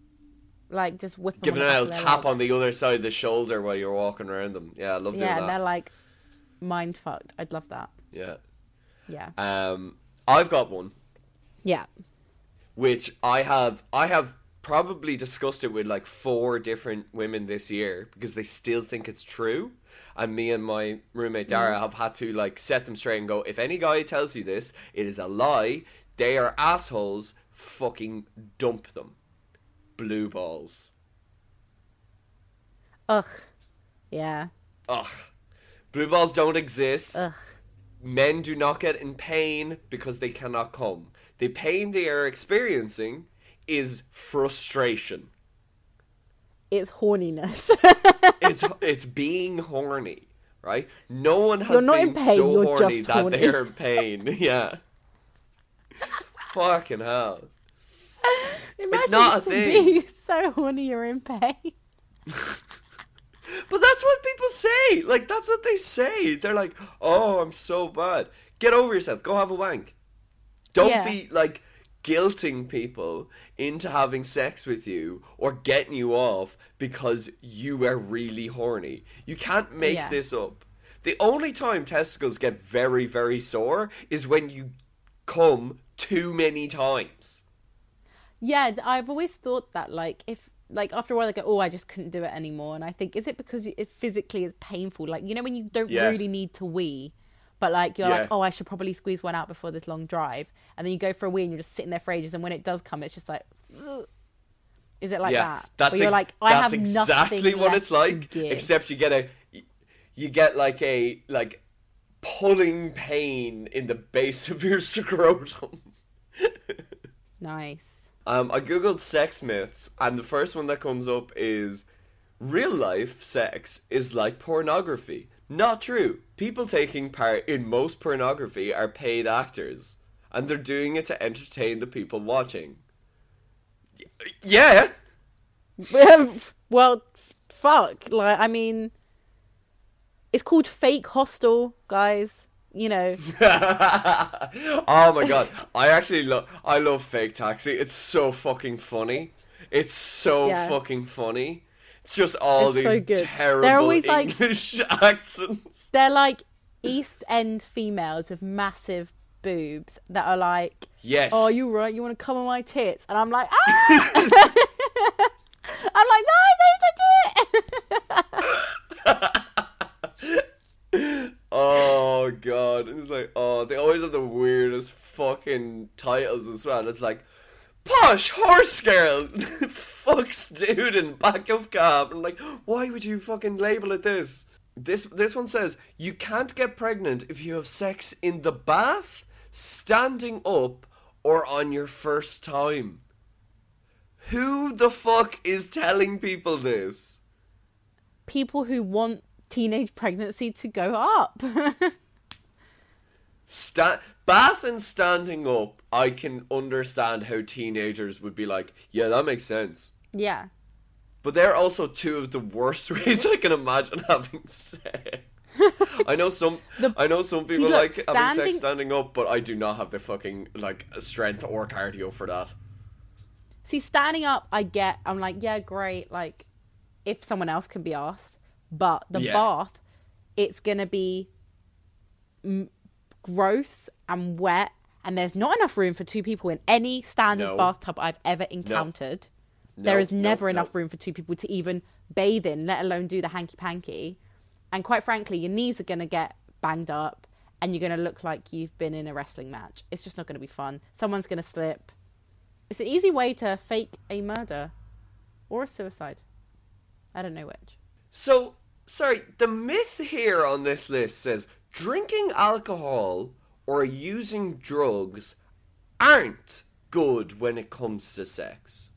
Like just whip them Giving on a little tap on the other side of the shoulder while you're walking around them. Yeah, I love that. Yeah, and they're like mind fucked. I'd love that. Yeah. Yeah. Um, I've got one. Yeah. which I have I have probably discussed it with like four different women this year because they still think it's true. And me and my roommate Dara mm. have had to like set them straight and go, if any guy tells you this, it is a lie. They are assholes. Fucking dump them. Blue balls. Ugh. Yeah. Ugh. Blue balls don't exist. Ugh. Men do not get in pain because they cannot come. The pain they are experiencing is frustration. It's horniness. it's it's being horny, right? No one has You're not been in pain, so you're horny just that horny. they're in pain. Yeah. Fucking hell. Imagine not a thing. Being so horny you're in pain. But that's what people say. Like that's what they say. They're like, "Oh, I'm so bad. Get over yourself. Go have a wank." Don't Yeah. be like guilting people into having sex with you or getting you off because you are really horny. You can't make Yeah. this up. The only time testicles get very, very sore is when you come too many times. Yeah, I've always thought that like if like after a while they go, oh, I just couldn't do it anymore, and I think is it because it physically is painful? Like you know when you don't Yeah. really need to wee, but like you're Yeah. like, oh, I should probably squeeze one out before this long drive, and then you go for a wee and you're just sitting there for ages, and when it does come, it's just like, ugh. is it like yeah, that? that's you're like, I that's have exactly what it's like. Except you get a, you get like a like pulling pain in the base of your scrotum. nice. Um, I googled sex myths, and the first one that comes up is real life sex is like pornography. Not true. People taking part in most pornography are paid actors, and they're doing it to entertain the people watching. Y- Yeah. well, fuck. Like, I mean, it's called fake hostel, guys. You know, oh my god, I actually love I love fake taxi. It's so fucking funny. It's so Yeah. fucking funny. It's just all It's these so terrible They're always like- English accents. they're like East End females with massive boobs that are like, Yes. "Oh, you right? You want to come on my tits?" And I'm like, "Ah!" I'm like, "No, no, don't do it." Oh god. It's like oh they always have the weirdest fucking titles as well. It's like Posh horse girl fucks dude in back of cab. I'm like, why would you fucking label it this? This this one says you can't get pregnant if you have sex in the bath, standing up, or on your first time. Who the fuck is telling people this? People who want teenage pregnancy to go up. Sta- bath and standing up, I can understand how teenagers would be like, yeah, that makes sense. yeah. But they're also two of the worst ways I can imagine having sex. I know some. I know some people look, like having sex standing up, but I do not have the fucking like strength or cardio for that. See, standing up, I get. I'm like, yeah, great. Like, if someone else can be asked, but the Yeah. bath, it's gonna be m- gross and wet, and there's not enough room for two people in any standard No. bathtub I've ever encountered. No, there is no, never no. enough room for two people to even bathe in, let alone do the hanky panky. And quite frankly, your knees are gonna get banged up, and you're going to look like you've been in a wrestling match. It's just not going to be fun. Someone's going to slip. It's an easy way to fake a murder or a suicide. I don't know which. So, sorry, the myth here on this list says drinking alcohol or using drugs aren't good when it comes to sex.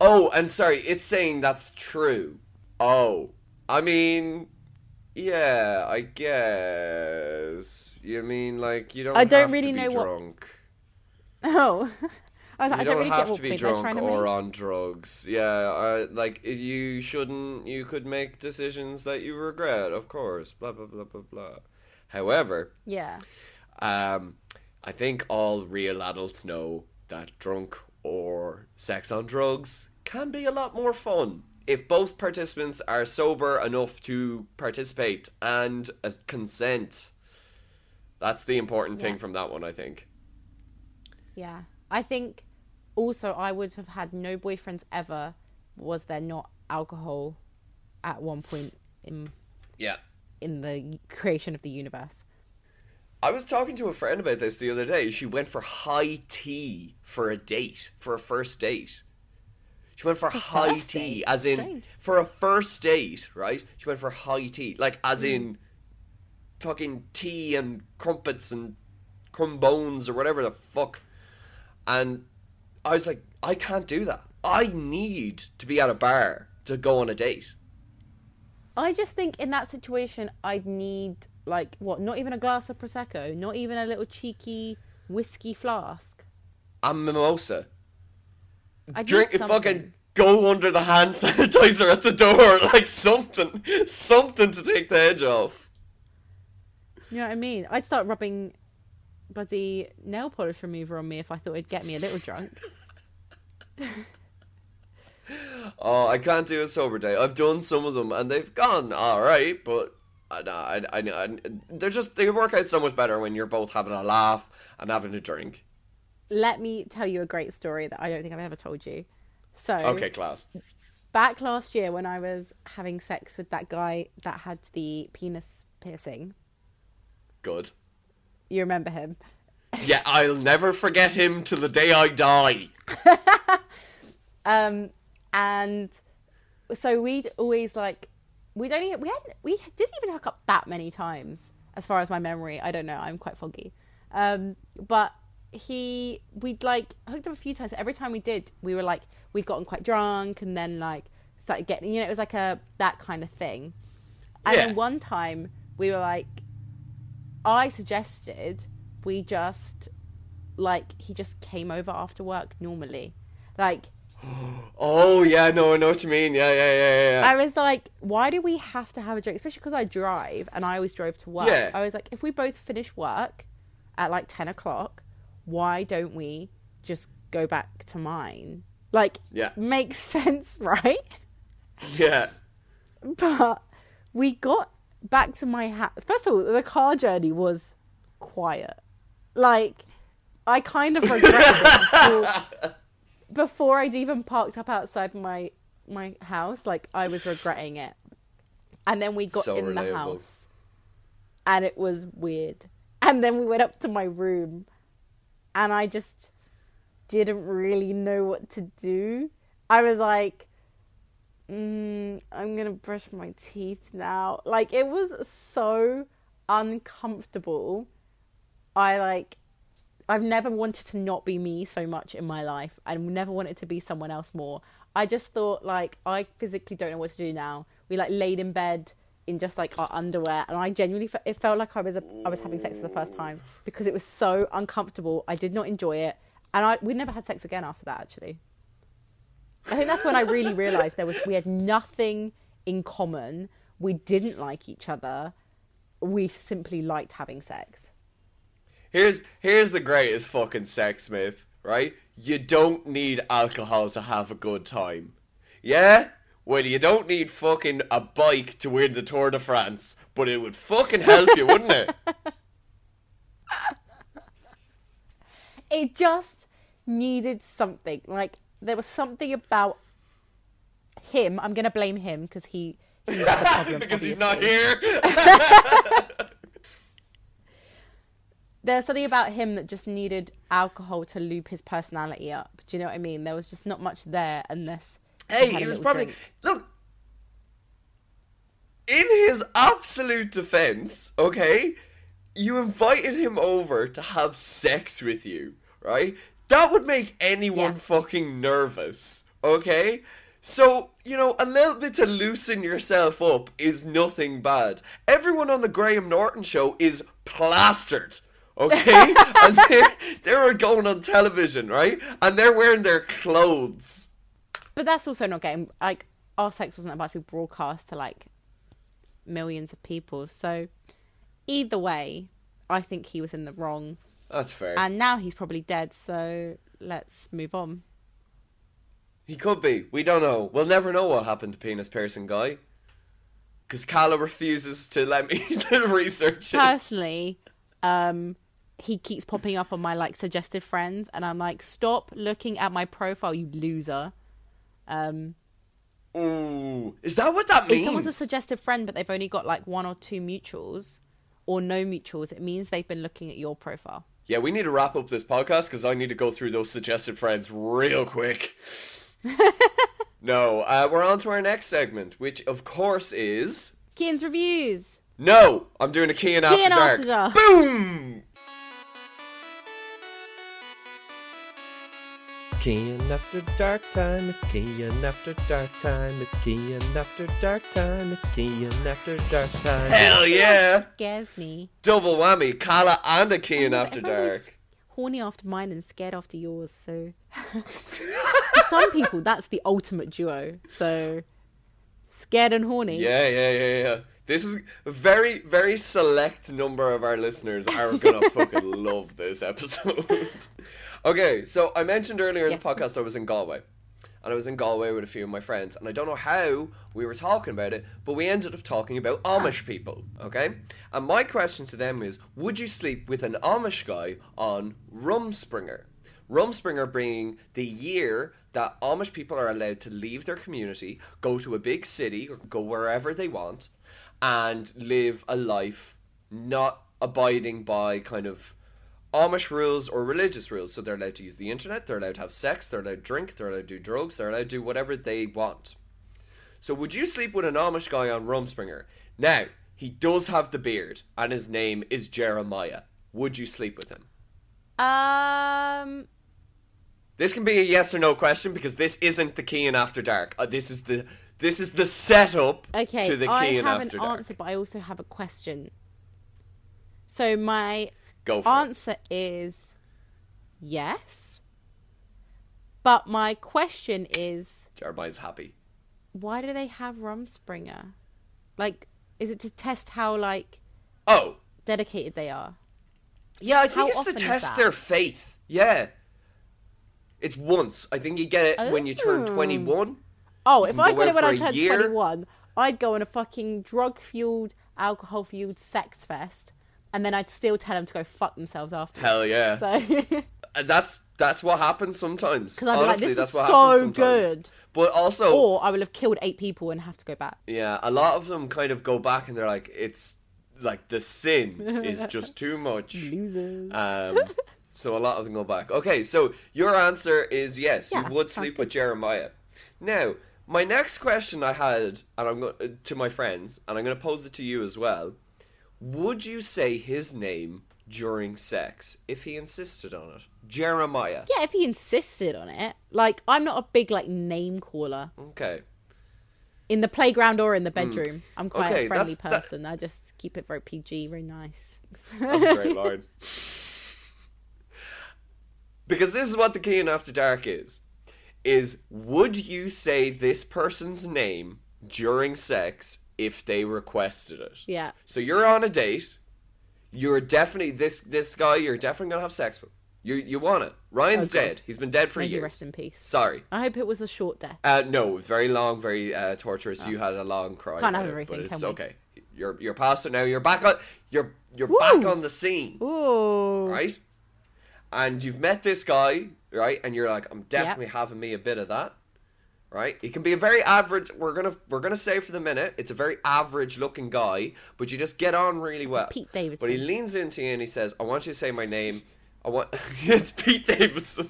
Oh, and sorry, it's saying that's true. Oh, I mean, yeah, I guess. You mean like you don't? I don't really know what- Oh, I, was like, You I don't don't really have get to be drunk or on drugs. Yeah, uh, like you shouldn't. You could make decisions that you regret, of course. Blah blah blah blah blah. However, Yeah, um, I think all real adults know that drunk or sex on drugs can be a lot more fun if both participants are sober enough to participate and uh, consent. That's the important thing from that one, I think. yeah. I think also I would have had no boyfriends ever was there not alcohol at one point in Yeah. in the creation of the universe. I was talking to a friend about this the other day. She went for high tea for a date, for a first date. She went for high tea, date? as in Strange. for a first date, right? She went for high tea, like as Hmm. in fucking tea and crumpets and crumbones or whatever the fuck. And I was like, I can't do that. I need to be at a bar to go on a date. I just think in that situation I'd need like what, not even a glass of prosecco, not even a little cheeky whiskey flask. A mimosa. I'd drink fucking go under the hand sanitizer at the door like something something to take the edge off You know what I mean? I'd start rubbing bloody nail polish remover on me if I thought it'd get me a little drunk. oh i can't do a sober day. I've done some of them and they've gone all right but nah, I, I, I, they're just they work out so much better when you're both having a laugh and having a drink. Let me tell you a great story that I don't think I've ever told you. So, okay class. back last year when I was having sex with that guy that had the penis piercing, good you remember him? yeah i'll never forget him till the day i die Um, and so we'd always like we'd only we hadn't we didn't even hook up that many times as far as my memory. I don't know. I'm quite foggy. Um, but he we'd like hooked up a few times. But every time we did, we were like we'd gotten quite drunk and then like started getting you know it was like a that kind of thing. And Yeah. then one time we were like, I suggested we just like he just came over after work normally, like oh yeah no i know what you mean yeah yeah yeah yeah. I was like, why do we have to have a drink? Especially because I drive and I always drove to work. Yeah. I was like, if we both finish work at like 10 o'clock, why don't we just go back to mine? Like, Yeah. makes sense, right? yeah But we got back to my house. First of all, the car journey was quiet. Like, I kind of regretted it before, before I'd even parked up outside my my house. Like, I was regretting it. And then we got So in the house, and it was weird. And then we went up to my room, and I just didn't really know what to do. I was like, mm, I'm gonna brush my teeth now. Like it was so uncomfortable. I like I've never wanted to not be me so much in my life. I never wanted to be someone else more. I just thought like I physically don't know what to do now. We like laid in bed in just like our underwear, and I genuinely fe- it felt like I was a, I was having sex for the first time because it was so uncomfortable. I did not enjoy it, and I we never had sex again after that. Actually, I think that's when I really realized there was we had nothing in common. We didn't like each other. We simply liked having sex. Here's here's the greatest fucking sex myth, right? You don't need alcohol to have a good time. Yeah? Well, you don't need fucking a bike to win the Tour de France, but it would fucking help you, wouldn't it? It just needed something. Like there was something about him. I'm gonna blame him because he he's the problem because he's not here. there's something about him that just needed alcohol to loop his personality up. Do you know what I mean? There was just not much there unless. Hey, had he was probably drink. look. In his absolute defense, okay, you invited him over to have sex with you, right? That would make anyone Yeah. fucking nervous, okay? So, you know, a little bit to loosen yourself up is nothing bad. Everyone on the Graham Norton show is plastered, okay? and they're, they're going on television, right? And they're wearing their clothes. But that's also not getting like our sex wasn't about to be broadcast to like millions of people. So either way, I think he was in the wrong. That's fair. And now he's probably dead. So let's move on. He could be. We don't know. We'll never know what happened to Penis Piercing Guy. Because Carla refuses to let me research it. Personally, um, he keeps popping up on my like suggested friends, and I'm like, stop looking at my profile, you loser. Um, Ooh. Is that what that means? if someone's a suggested friend, but they've only got like one or two mutuals or no mutuals, it means they've been looking at your profile. Yeah, we need to wrap up this podcast because I need to go through those suggested friends real quick. no, uh, we're on to our next segment, which of course is. Kian's reviews. No! I'm doing a Kian after dark. After Dark. Boom! Kian after dark time, it's Kian after dark time, it's Kian after dark time, it's Kian after dark time. Hell yeah! Scares me. Double whammy, Carla and a key after dark. Horny after mine and scared after yours. So for some people, that's the ultimate duo. So scared and horny. Yeah, yeah, yeah, yeah. This is a very, very select number of our listeners are gonna fucking love this episode. okay, so I mentioned earlier in the podcast I was in Galway. And I was in Galway with a few of my friends, and I don't know how we were talking about it, but we ended up talking about Amish people, okay? And my question to them is Would you sleep with an Amish guy on Rumspringa? Rumspringa being the year that Amish people are allowed to leave their community, go to a big city, or go wherever they want, and live a life not abiding by kind of Amish rules or religious rules. So they're allowed to use the internet, they're allowed to have sex, they're allowed to drink, they're allowed to do drugs, they're allowed to do whatever they want. So would you sleep with an Amish guy on Rumspringa? Now, he does have the beard, and his name is Jeremiah. Would you sleep with him? Um. This can be a yes or no question because this isn't the Kian After Dark. Uh, this is the this is the setup Okay. to the I key in have an answer, but I also have a question. So my Go for answer is yes. But my question is, Jeremiah's happy. why do they have Rumspringa? Like, is it to test how like Oh, dedicated they are? yeah, I How think it's to test their faith. Yeah. It's once. I think you get it when you turn Oh. 21. Oh, if I go got it when I turned 21, I'd go on a fucking drug fueled, alcohol fueled sex fest, and then I'd still tell them to go fuck themselves after. Hell yeah. So, that's that's what happens sometimes. 'Cause I'd be like, Honestly, "This that's was so good. But also, or I will have killed eight people and have to go back. yeah, a lot of them kind of go back and they're like, it's like the sin is just too much. Losers. Um, so a lot of them go back. Okay, so your answer is yes, Yeah, you would sleep good. with Jeremiah. Now, my next question I had, and I'm going to my friends, and I'm going to pose it to you as well. Would you say his name during sex if he insisted on it? Jeremiah. yeah, if he insisted on it. Like, I'm not a big, like, name caller. Okay. In the playground or in the bedroom. I'm quite Hmm. Okay, a friendly that's- that- person. I just keep it very PG, very nice. That's a great line. Because this is what the Kian After Dark is. Is would you say this person's name during sex if they requested it? yeah. So you're on a date. You're definitely this this guy. You're definitely gonna have sex with. You you want it. Ryan's Oh, God. dead. He's been dead for May he years. rest in peace. Sorry. I hope it was a short death. Uh, no, very long, very uh, torturous. You had a long cry. Oh. Can't have about it, everything, but it's can we? okay. You're you're past it now. You're back on. You're you're Woo! back on the scene Ooh. right? And you've met this guy, right? And you're like, I'm definitely having me a bit of that, right? He can be a very average. We're gonna we're gonna say for the minute, it's a very average looking guy, but you just get on really well. Pete Davidson. But he leans into you and he says, "I want you to say my name. I want it's Pete Davidson."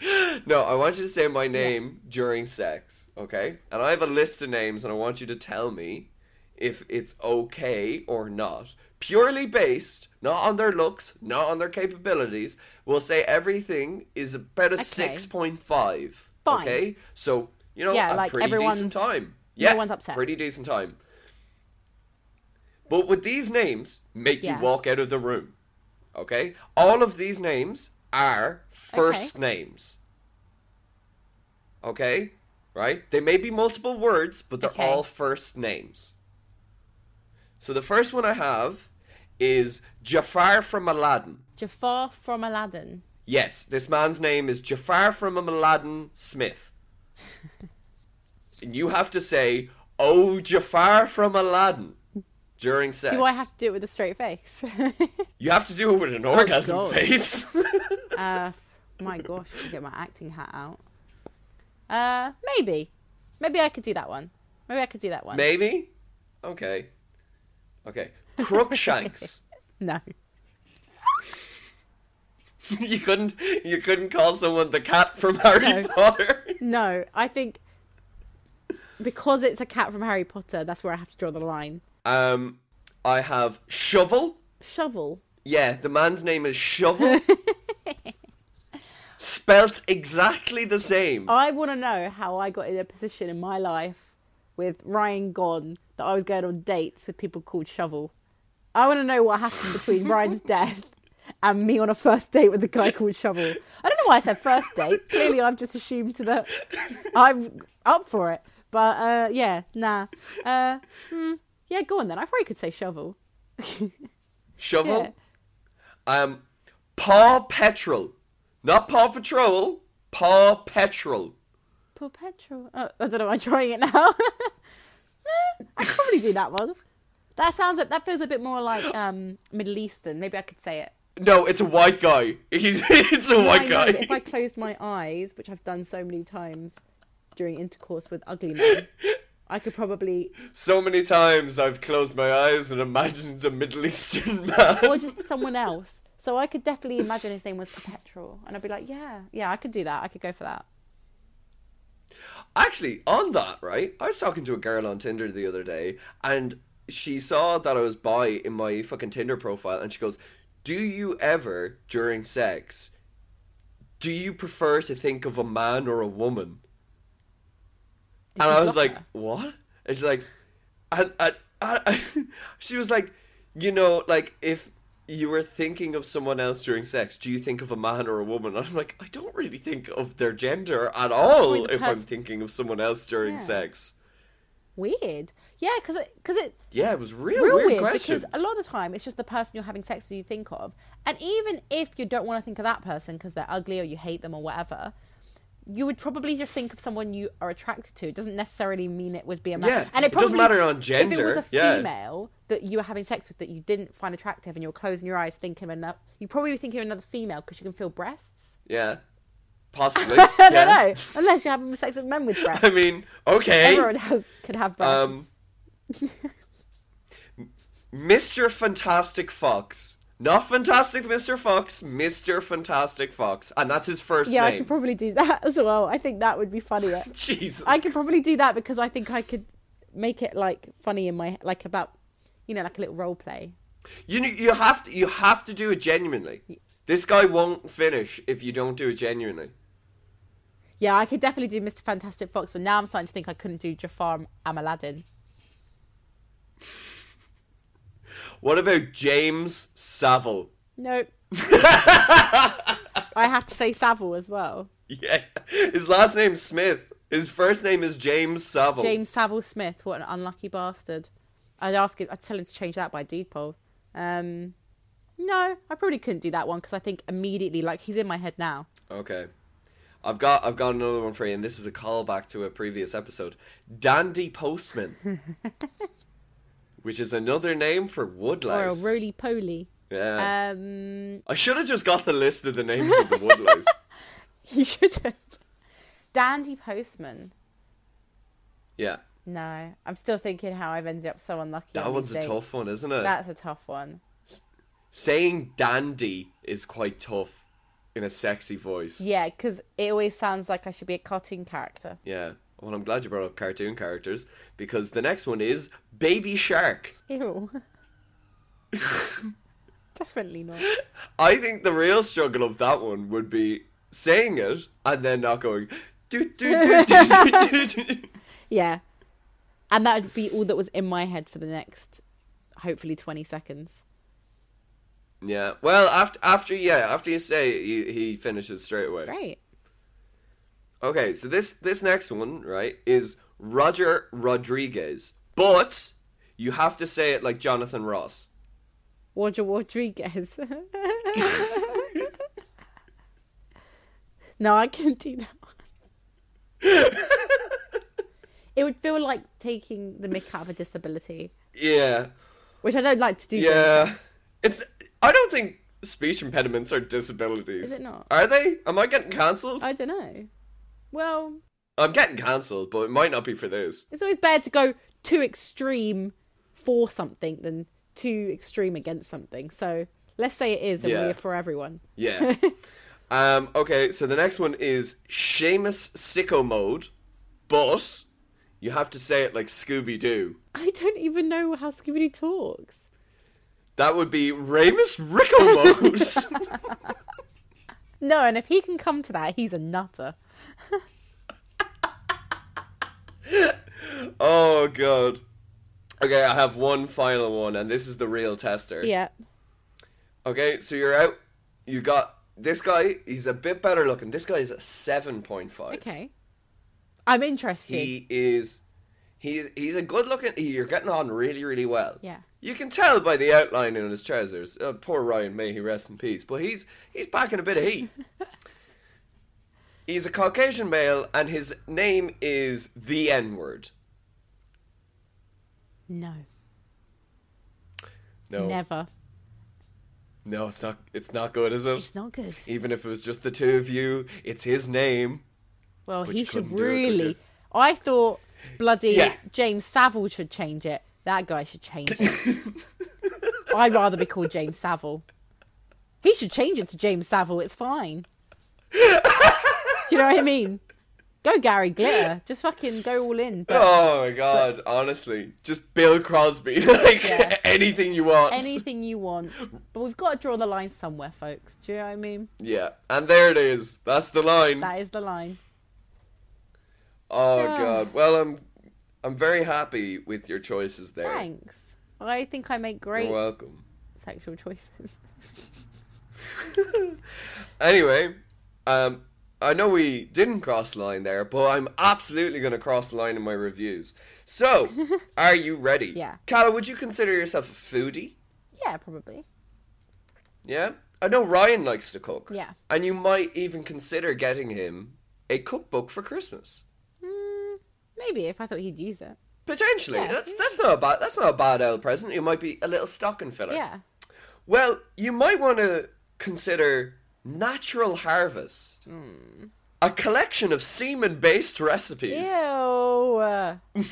no, I want you to say my name during sex, okay? And I have a list of names, and I want you to tell me if it's okay or not. Purely based, not on their looks, not on their capabilities. We'll say everything is about a Okay. six point five. Fine. Okay, so you know, Yeah, a like, pretty everyone's- decent time. no Yeah, one's upset. Pretty decent time. But would these names, make Yeah. you walk out of the room. Okay, all of these names are first names. Okay, right? They may be multiple words, but they're Okay. all first names. So the first one I have is Jafar from Aladdin. Jafar from Aladdin. Yes, this man's name is Jafar from Aladdin Smith. and you have to say, "Oh, Jafar from Aladdin" during sex. Do I have to do it with a straight face? You have to do it with an orgasm God. face. uh, my gosh, I should get my acting hat out. Uh, maybe, maybe I could do that one. Maybe I could do that one. Maybe. Okay. Okay. Crookshanks. No, you couldn't. You couldn't call someone the cat from Harry No. Potter. no. I think because it's a cat from Harry Potter, that's where I have to draw the line. Um, I have shovel. Shovel. Yeah, the man's name is Shovel. Spelt exactly the same. I want to know how I got in a position in my life with Ryan gone that I was going on dates with people called Shovel. I want to know what happened between Ryan's death and me on a first date with a guy called Shovel. I don't know why I said first date. Clearly, I've just assumed that I'm up for it. But uh, yeah, nah. Uh, hmm, yeah, go on then. I probably could say Shovel. Shovel. Yeah. Um, Paw Petrol. Not Paw Patrol. Paw Petrol. Poor petrol. Oh, I don't know. I'm trying it now. I could probably do that one. That sounds. That feels a bit more like um, Middle Eastern. Maybe I could say it. No, it's a white guy. He's it's a Yeah, white guy. if I closed my eyes, which I've done so many times during intercourse with ugly men, I could probably, So many times I've closed my eyes and imagined a Middle Eastern man. or just someone else. So I could definitely imagine his name was Perpetual, and I'd be like, yeah, yeah, I could do that. I could go for that. Actually, on that, right? I was talking to a girl on Tinder the other day, and she saw that I was bi in my fucking Tinder profile, and she goes, "Do you ever, during sex, do you prefer to think of a man or a woman?" And I was like, "What?" And she's like, and, and, and, she was like, you know, like if you were thinking of someone else during sex, do you think of a man or a woman? And I'm like, I don't really think of their gender at all if I'm thinking of someone else during Yeah. sex. Weird. Yeah, because it, cause it Yeah, it was real, real weird, weird, question. because a lot of the time it's just the person you're having sex with you think of, and even if you don't want to think of that person because they're ugly or you hate them or whatever, you would probably just think of someone you are attracted to. It doesn't necessarily mean it would be a man. Yeah, and it probably doesn't matter on gender. If it was a yeah. female that you were having sex with that you didn't find attractive and you were closing your eyes thinking of another, you probably be thinking of another female because you can feel breasts. yeah, possibly. I yeah. don't know, unless you're having sex with men with breasts. I mean, okay. Everyone has could have breasts. Um, Mr. Fantastic Fox. Not Fantastic Mr. Fox, Mr. Fantastic Fox. And that's his first yeah, I could probably do that as well. I think that would be funnier. Jesus. I could probably do that because I think I could make it like funny in my like about you know like a little role play. You you have to you have to do it genuinely. This guy won't finish if you don't do it genuinely. Yeah, I could definitely do Mr. Fantastic Fox, but now I'm starting to think I couldn't do Jafar Am Aladdin. What about James Savile? Nope. I have to say Savile as well. Yeah, his last name's Smith. His first name is James Savile. James Savile Smith. What an unlucky bastard. I'd ask him. I'd tell him to change that by deed poll. Um, no, I probably couldn't do that one because I think immediately, like he's in my head now. Okay. I've got I've got another one for you, and this is a callback to a previous episode. Dandy Postman. which is another name for woodlouse. Or a roly poly. Yeah. Um, I should have just got the list of the names of the woodlouse. You should have. Dandy Postman. Yeah. No, I'm still thinking how I've ended up so unlucky. That on one's a tough one, isn't it? That's a tough one. Saying dandy is quite tough in a sexy voice. Yeah, because it always sounds like I should be a cartoon character. Yeah. Well, I'm glad you brought up cartoon characters because the next one is Baby Shark. Ew. Definitely not. I think the real struggle of that one would be saying it and then not going. Do, do, do. Yeah. And that would be all that was in my head for the next, hopefully, 20 seconds. Yeah. Well, after after yeah, after you say it, he, he finishes straight away. Great. Okay, so this this next one, right, is Roger Rodriguez. But you have to say it like Jonathan Ross. Roger Rodriguez. no, I can't do that one. it would feel like taking the mick out of a disability, Yeah. which I don't like to do. Yeah. It's I don't think speech impediments are disabilities. Is it not? Are they? Am I getting cancelled? I don't know. Well, I'm getting cancelled, but it might not be for this. it's always better to go too extreme for something than too extreme against something. So let's say it is, and Yeah. we're for everyone. Yeah. um, okay, so the next one is Seamus Sicko Mode, but you have to say it like Scooby Doo. I don't even know how Scooby Doo talks. That would be Ramus Ricko Mode. No, and if he can come to that, he's a nutter. oh, God. Okay, I have one final one, and this is the real tester. Yeah. Okay, so you're out. You got this guy. He's a bit better looking. This guy is a seven point five. Okay. I'm interested. He is. He's he's a good looking. He, you're getting on really really well. Yeah. You can tell by the outline in his trousers. Uh, poor Ryan, may he rest in peace. But he's he's packing a bit of heat. he's a Caucasian male, and his name is the N word. No. No, Never. no, it's not. It's not good, is it? It's not good. Even if it was just the two of you, it's his name. Well, But he should couldn't it, really. I thought bloody Yeah. James Savile should change it. That guy should change it. I'd rather be called James Savile. He should change it to James Savile. It's fine. Do you know what I mean? Go Gary Glitter. Just fucking go all in. But Oh my god, honestly. Just Bill Cosby. like Yeah. anything you want. anything you want. But we've got to draw the line somewhere, folks. Do you know what I mean? Yeah. And there it is. That's the line. That is the line. Oh Yeah. god. Well I'm I'm very happy with your choices there. Thanks. I think I make great You're welcome. sexual choices. Anyway, um I know we didn't cross the line there, but I'm absolutely going to cross the line in my reviews. So, are you ready? Yeah. Carla, would you consider yourself a foodie? Yeah, probably. Yeah? I know Ryan likes to cook. Yeah. And you might even consider getting him a cookbook for Christmas. Mm, maybe if I thought he'd use it. Potentially. Yeah. That's that's not a bad that's not a bad old present. It might be a little stocking filler. Yeah. Well, you might want to consider Natural Harvest. Hmm. A collection of semen based recipes. Ew.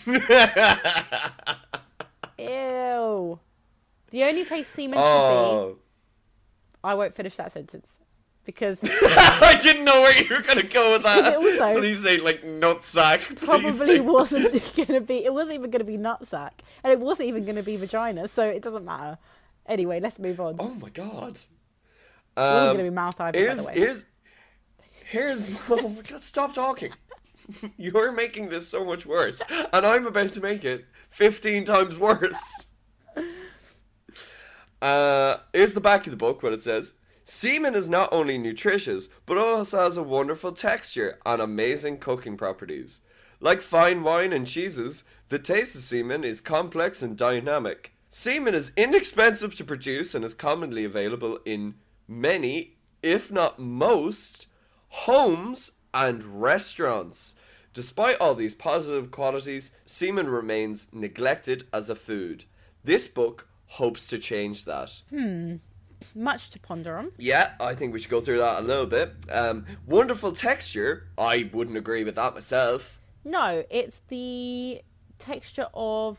Ew. The only place semen should be. oh. I won't finish that sentence because I didn't know where you were going to go with that. Also- Please say, like, nutsack. Probably say- wasn't going to be. It wasn't even going to be nutsack, and it wasn't even going to be vagina. So it doesn't matter. Anyway, let's move on. Oh my god. Wasn't Um, going to be mouth by Here's the way. here's here's oh my god, stop talking. You're making this so much worse. And I'm about to make it fifteen times worse. Uh here's the back of the book what it says. Semen is not only nutritious, but also has a wonderful texture and amazing cooking properties. Like fine wine and cheeses, the taste of semen is complex and dynamic. Semen is inexpensive to produce and is commonly available in many, if not most, homes and restaurants. Despite all these positive qualities, semen remains neglected as a food. This book hopes to change that. Hmm. Much to ponder on. Yeah, I think we should go through that a little bit. Um, wonderful texture. I wouldn't agree with that myself. No, it's the texture of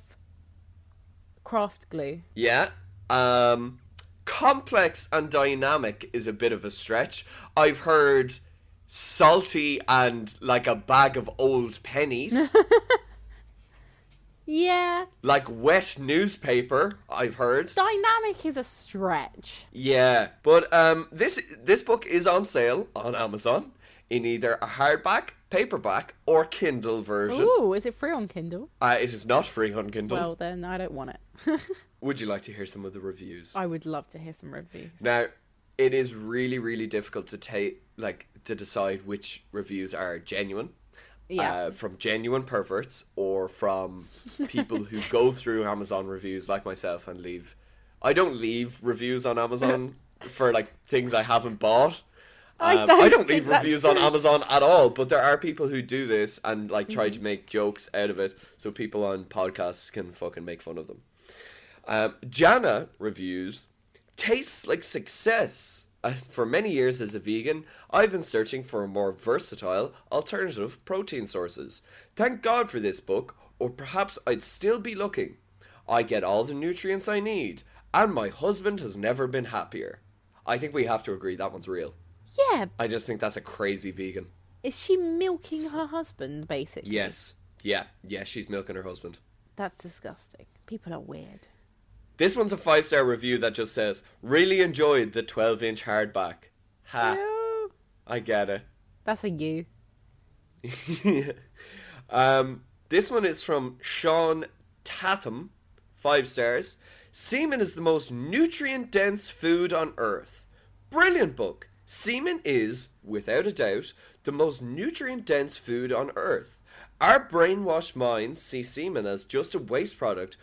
craft glue. Yeah. Um, complex and dynamic is a bit of a stretch. I've heard salty and like a bag of old pennies, Yeah, like wet newspaper. I've heard. dynamic is a stretch. Yeah, but um, this this book is on sale on Amazon in either a hardback, paperback, or Kindle version. Ooh, is it free on Kindle? Uh, it is not free on Kindle. Well, then I don't want it. Would you like to hear some of the reviews? I would love to hear some reviews. Now, it is really, really difficult to take, like, to decide which reviews are genuine. Yeah. Uh, from genuine perverts or from people who go through Amazon reviews like myself and leave. I don't leave reviews on Amazon for like things I haven't bought. I Um, don't I don't leave reviews on. Amazon at all, but there are people who do this and like try Mm-hmm. to make jokes out of it so people on podcasts can fucking make fun of them. Um, Jana reviews tastes like success. Uh, for many years as a vegan, I've been searching for more versatile alternative protein sources. Thank God for this book, or perhaps I'd still be looking. I get all the nutrients I need, and my husband has never been happier. I think we have to agree that one's real. yeah, I just think that's a crazy vegan. is she milking her husband, basically? Yes. Yeah. Yeah, she's milking her husband. That's disgusting. People are weird. This one's a five star review that just says, really enjoyed the 12 inch hardback. Ha. Ew. I get it. That's a you. um, this one is from Sean Tatham, five stars. Semen is the most nutrient dense food on earth. Brilliant book. Semen is, without a doubt, the most nutrient dense food on earth. Our brainwashed minds see semen as just a waste product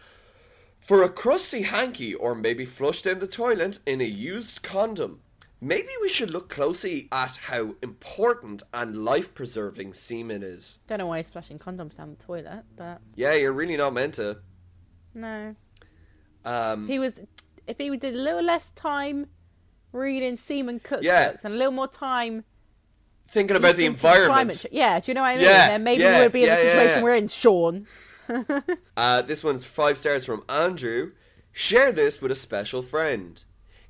for a crusty hanky or maybe flushed down the toilet in a used condom. Maybe we should look closely at how important and life preserving semen is. Don't know why he's flushing condoms down the toilet, but Yeah, you're really not meant to. no. Um, If he was, if he did a little less time reading semen cookbooks Yeah. and a little more time thinking about the listening to climate environment. ch- yeah, do you know what I mean? Yeah, then maybe yeah, we would be in yeah, the yeah, situation we're in, Sean. Uh, this one's five stars from Andrew. Share this with a special friend.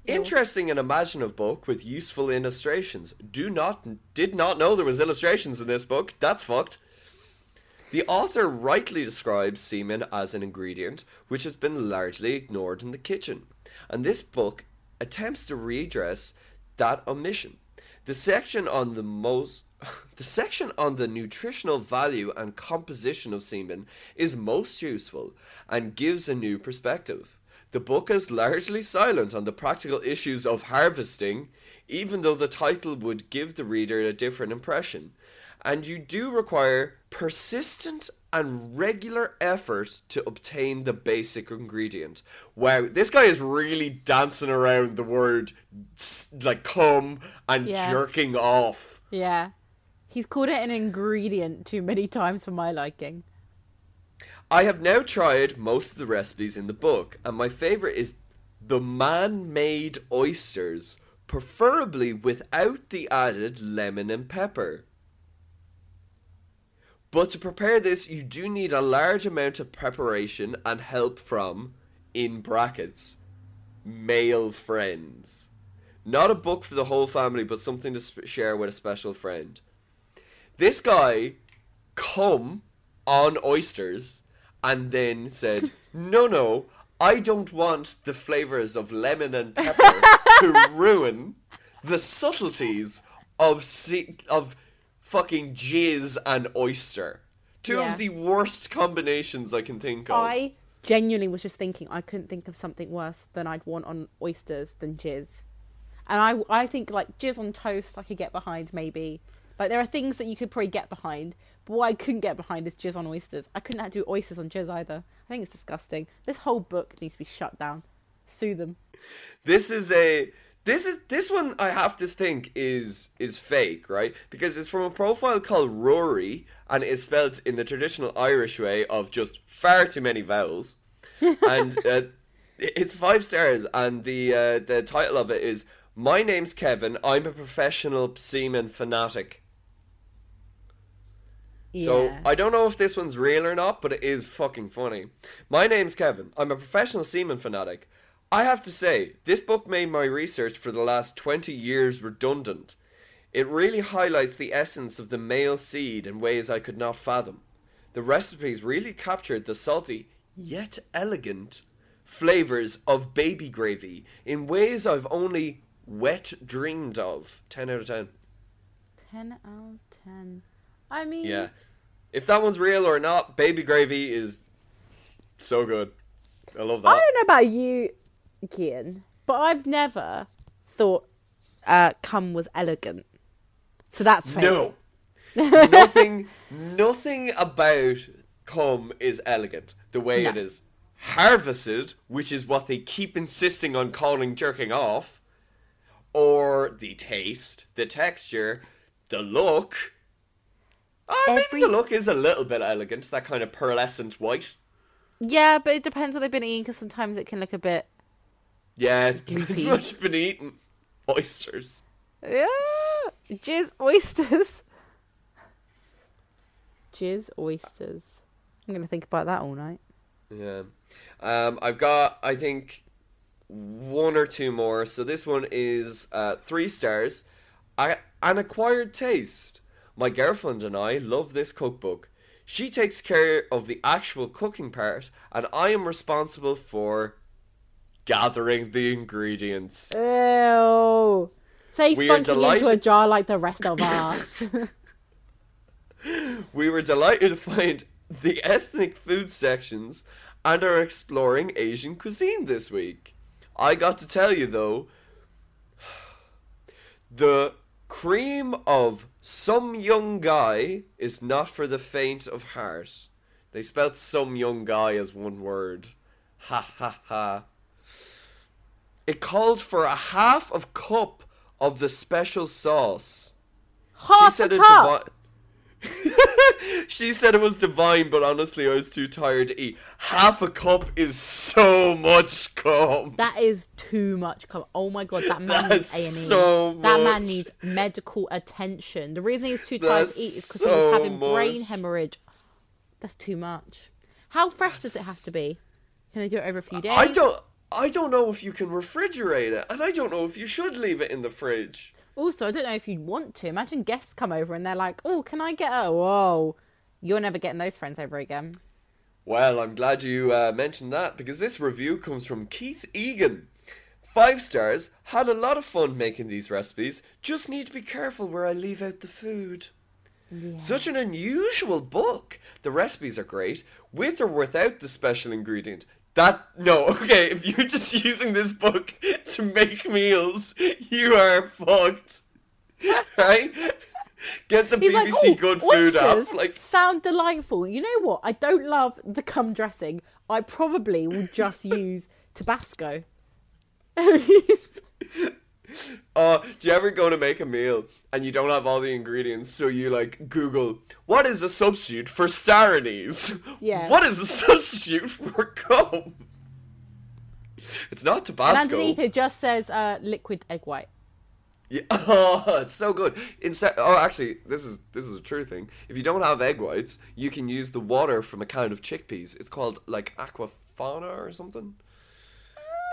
Interesting and imaginative book with useful illustrations. Do not did not know there was illustrations in this book. That's fucked. The author rightly describes semen as an ingredient which has been largely ignored in the kitchen, and this book attempts to redress that omission. The section on the most the section on the nutritional value and composition of semen is most useful and gives a new perspective. The book is largely silent on the practical issues of harvesting, even though the title would give the reader a different impression. And you do require persistent and regular effort to obtain the basic ingredient. Wow, this guy is really dancing around the word like cum and Yeah. jerking off. Yeah, he's called it an ingredient too many times for my liking. I have now tried most of the recipes in the book, and my favorite is the man made oysters, preferably without the added lemon and pepper. But to prepare this, you do need a large amount of preparation and help from, in brackets, male friends. Not a book for the whole family, but something to share with a special friend. This guy come on oysters and then said, "No, no, I don't want the flavors of lemon and pepper to ruin the subtleties of of fucking jizz and oyster. Two Yeah. of the worst combinations I can think of. I genuinely was just thinking I couldn't think of something worse than I'd want on oysters than jizz. And I, I think like jizz on toast I could get behind maybe. Like there are things that you could probably get behind, but what I couldn't get behind is jizz on oysters. I couldn't do oysters on jizz either. I think it's disgusting. This whole book needs to be shut down. Sue them. This is a this is this one I have to think is is fake, right? Because it's from a profile called Rory and it's spelled in the traditional Irish way of just far too many vowels. and uh, it's five stars and the uh, the title of it is My name's Kevin, I'm a professional semen fanatic. So I don't know if this one's real or not, but it is fucking funny. My name's Kevin. I'm a professional semen fanatic. I have to say, this book made my research for the last 20 years redundant. It really highlights the essence of the male seed in ways I could not fathom. The recipes really captured the salty, yet elegant, flavors of baby gravy in ways I've only wet dreamed of. 10 out of 10. 10 out of 10. I mean, Yeah. If that one's real or not, baby gravy is so good. I love that. I don't know about you, Kian, but I've never thought uh, cum was elegant. So that's fake. No. nothing nothing about cum is elegant. The way No. it is harvested, which is what they keep insisting on calling jerking off, or the taste, the texture, the look. Every- maybe the look is a little bit elegant, that kind of pearlescent white. Yeah, but it depends what they've been eating because sometimes it can look a bit. Yeah, it's pretty much been eating Oysters. Yeah, jizz oysters. Jizz oysters. I'm gonna think about that all night. Yeah. Um, I've got, I think, one or two more. So this one is uh, three stars. I, an acquired taste. My girlfriend and I love this cookbook. She takes care of the actual cooking part, and I am responsible for gathering the ingredients. Ew. Say We spunking into a jar like the rest of us. We were delighted to find the ethnic food sections and are exploring Asian cuisine this week. I got to tell you though, the cream of some young guy is not for the faint of heart. They spelt some young guy as one word. Ha ha ha. It called for a half of cup of the special sauce. Half she said a it cup. divi- she said it was divine, but honestly, I was too tired to eat. Half a cup is so much cum. That is too much. Come, oh my god, that man That's needs A and E. so That man needs medical attention. The reason he was too tired to eat is because he was having brain hemorrhage. That's too much. How fresh does it have to be? Can they do it over a few days? I don't. I don't know if you can refrigerate it, and I don't know if you should leave it in the fridge. Also, I don't know if you'd want to. Imagine guests come over and they're like, "Oh, can I get a whoa?" You're never getting those friends over again. Well, I'm glad you uh, mentioned that because this review comes from Keith Egan. Five stars. Had a lot of fun making these recipes. Just need to be careful where I leave out the food. Such an unusual book. The recipes are great, with or without the special ingredient. That no, okay. If you're just using this book to make meals, you are fucked. Right? Get the He's BBC like, "Oh, Good Food app. Like, sound delightful." You know what? I don't love the cum dressing. I probably will just use Tabasco. Uh, do you ever go to make a meal and you don't have all the ingredients, so you like Google what is a substitute for star anise? Yeah. What is a substitute for cum? It's not and Tabasco. underneath it just says uh, liquid egg white. Yeah. Oh, it's so good. Instead, oh, actually, this is this is a true thing. If you don't have egg whites, you can use the water from a can of chickpeas. It's called like aquafaba or something.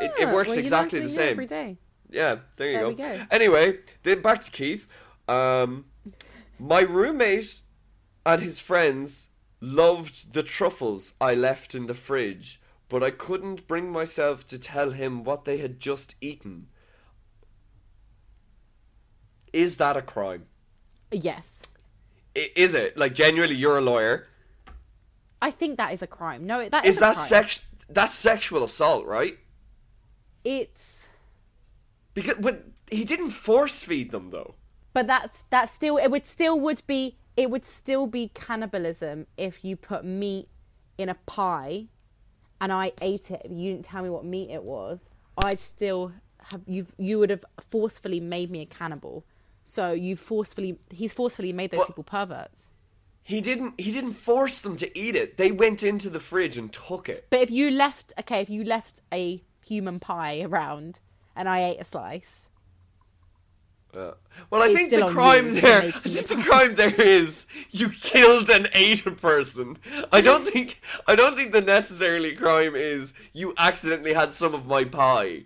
It, it Ah, works well, exactly the same. every day. Yeah, there you There go. we go. Anyway, then back to Keith. Um, my roommate and his friends loved the truffles I left in the fridge, but I couldn't bring myself to tell him what they had just eaten. Is that a crime? Yes, I- Is it? Like, genuinely, you're a lawyer. I think that is a crime. No, that Is is, that sex? That's sexual assault, right? It's Because, but he didn't force feed them, though. But that's that's still it would still would be it would still be cannibalism if you put meat in a pie and I ate it. You didn't tell me what meat it was. I'd still have you. You would have forcefully made me a cannibal. So you forcefully he's forcefully made those But- people perverts. He didn't. He didn't force them to eat it. They went into the fridge and took it. But if you left okay, if you left a human pie around and I ate a slice, Yeah. Well, I think the crime there, I think the crime there is you killed and ate a person. I don't think, I don't think the necessarily crime is you accidentally had some of my pie.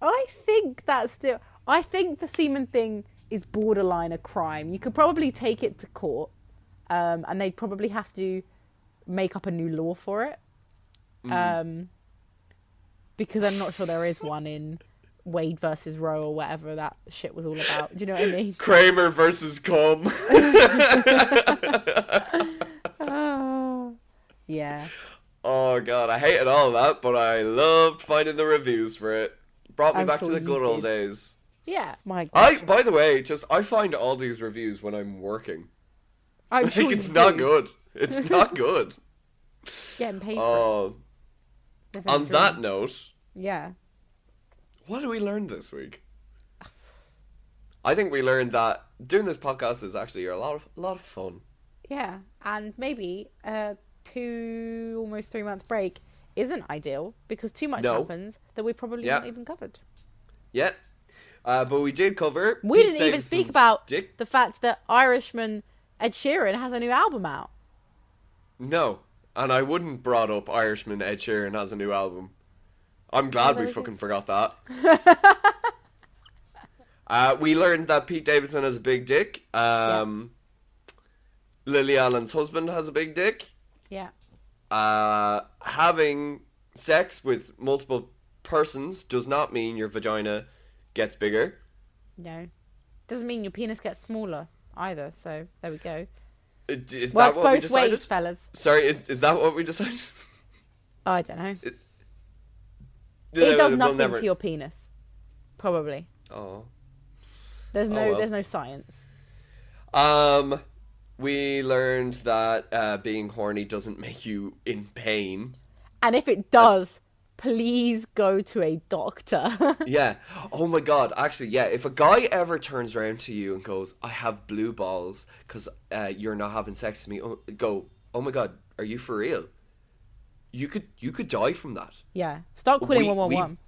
I think that's still. I think the semen thing is borderline a crime. You could probably take it to court, um, and they'd probably have to make up a new law for it. Um, because I'm not sure there is one in Wade versus Roe or whatever that shit was all about. Do you know what I mean? Kramer versus Com. oh, Yeah. oh god, I hated all that, but I loved finding the reviews for it. Brought me I'm back sure to the good old did. days. Yeah. My I, by the way, just I find all these reviews when I'm working. I'm Like sure it's not do. good. It's not good. Getting paid for Oh, it. On that note, Yeah. what did we learn this week? I think we learned that doing this podcast is actually a lot of a lot of fun. Yeah, and maybe a two, almost three month break isn't ideal because too much No. happens that we probably Yeah. haven't even covered. Yeah, uh, but we did cover. We Pete didn't even speak about Dick. the fact that Irishman Ed Sheeran has a new album out. No, and I wouldn't brought up Irishman Ed Sheeran has a new album. I'm glad we fucking forgot that. uh, we learned that Pete Davidson has a big dick. Um, Lily Allen's husband has a big dick. Yeah. Uh, having sex with multiple persons does not mean your vagina gets bigger. No. Doesn't mean your penis gets smaller either, so there we go. Is is Works that what we both decided? ways, fellas. Sorry, is, is that what we decided? Oh, I don't know. It We'll does nothing never- to your penis. Probably. Oh. There's Oh, no well. there's no science. Um, we learned that uh, being horny doesn't make you in pain. And if it does, please go to a doctor. Yeah. Oh my god. Actually, yeah. If a guy ever turns around to you and goes, "I have blue balls because uh, you're not having sex with me," oh, go, "Oh my god, are you for real?" You could you could die from that. yeah. Start calling We- 111.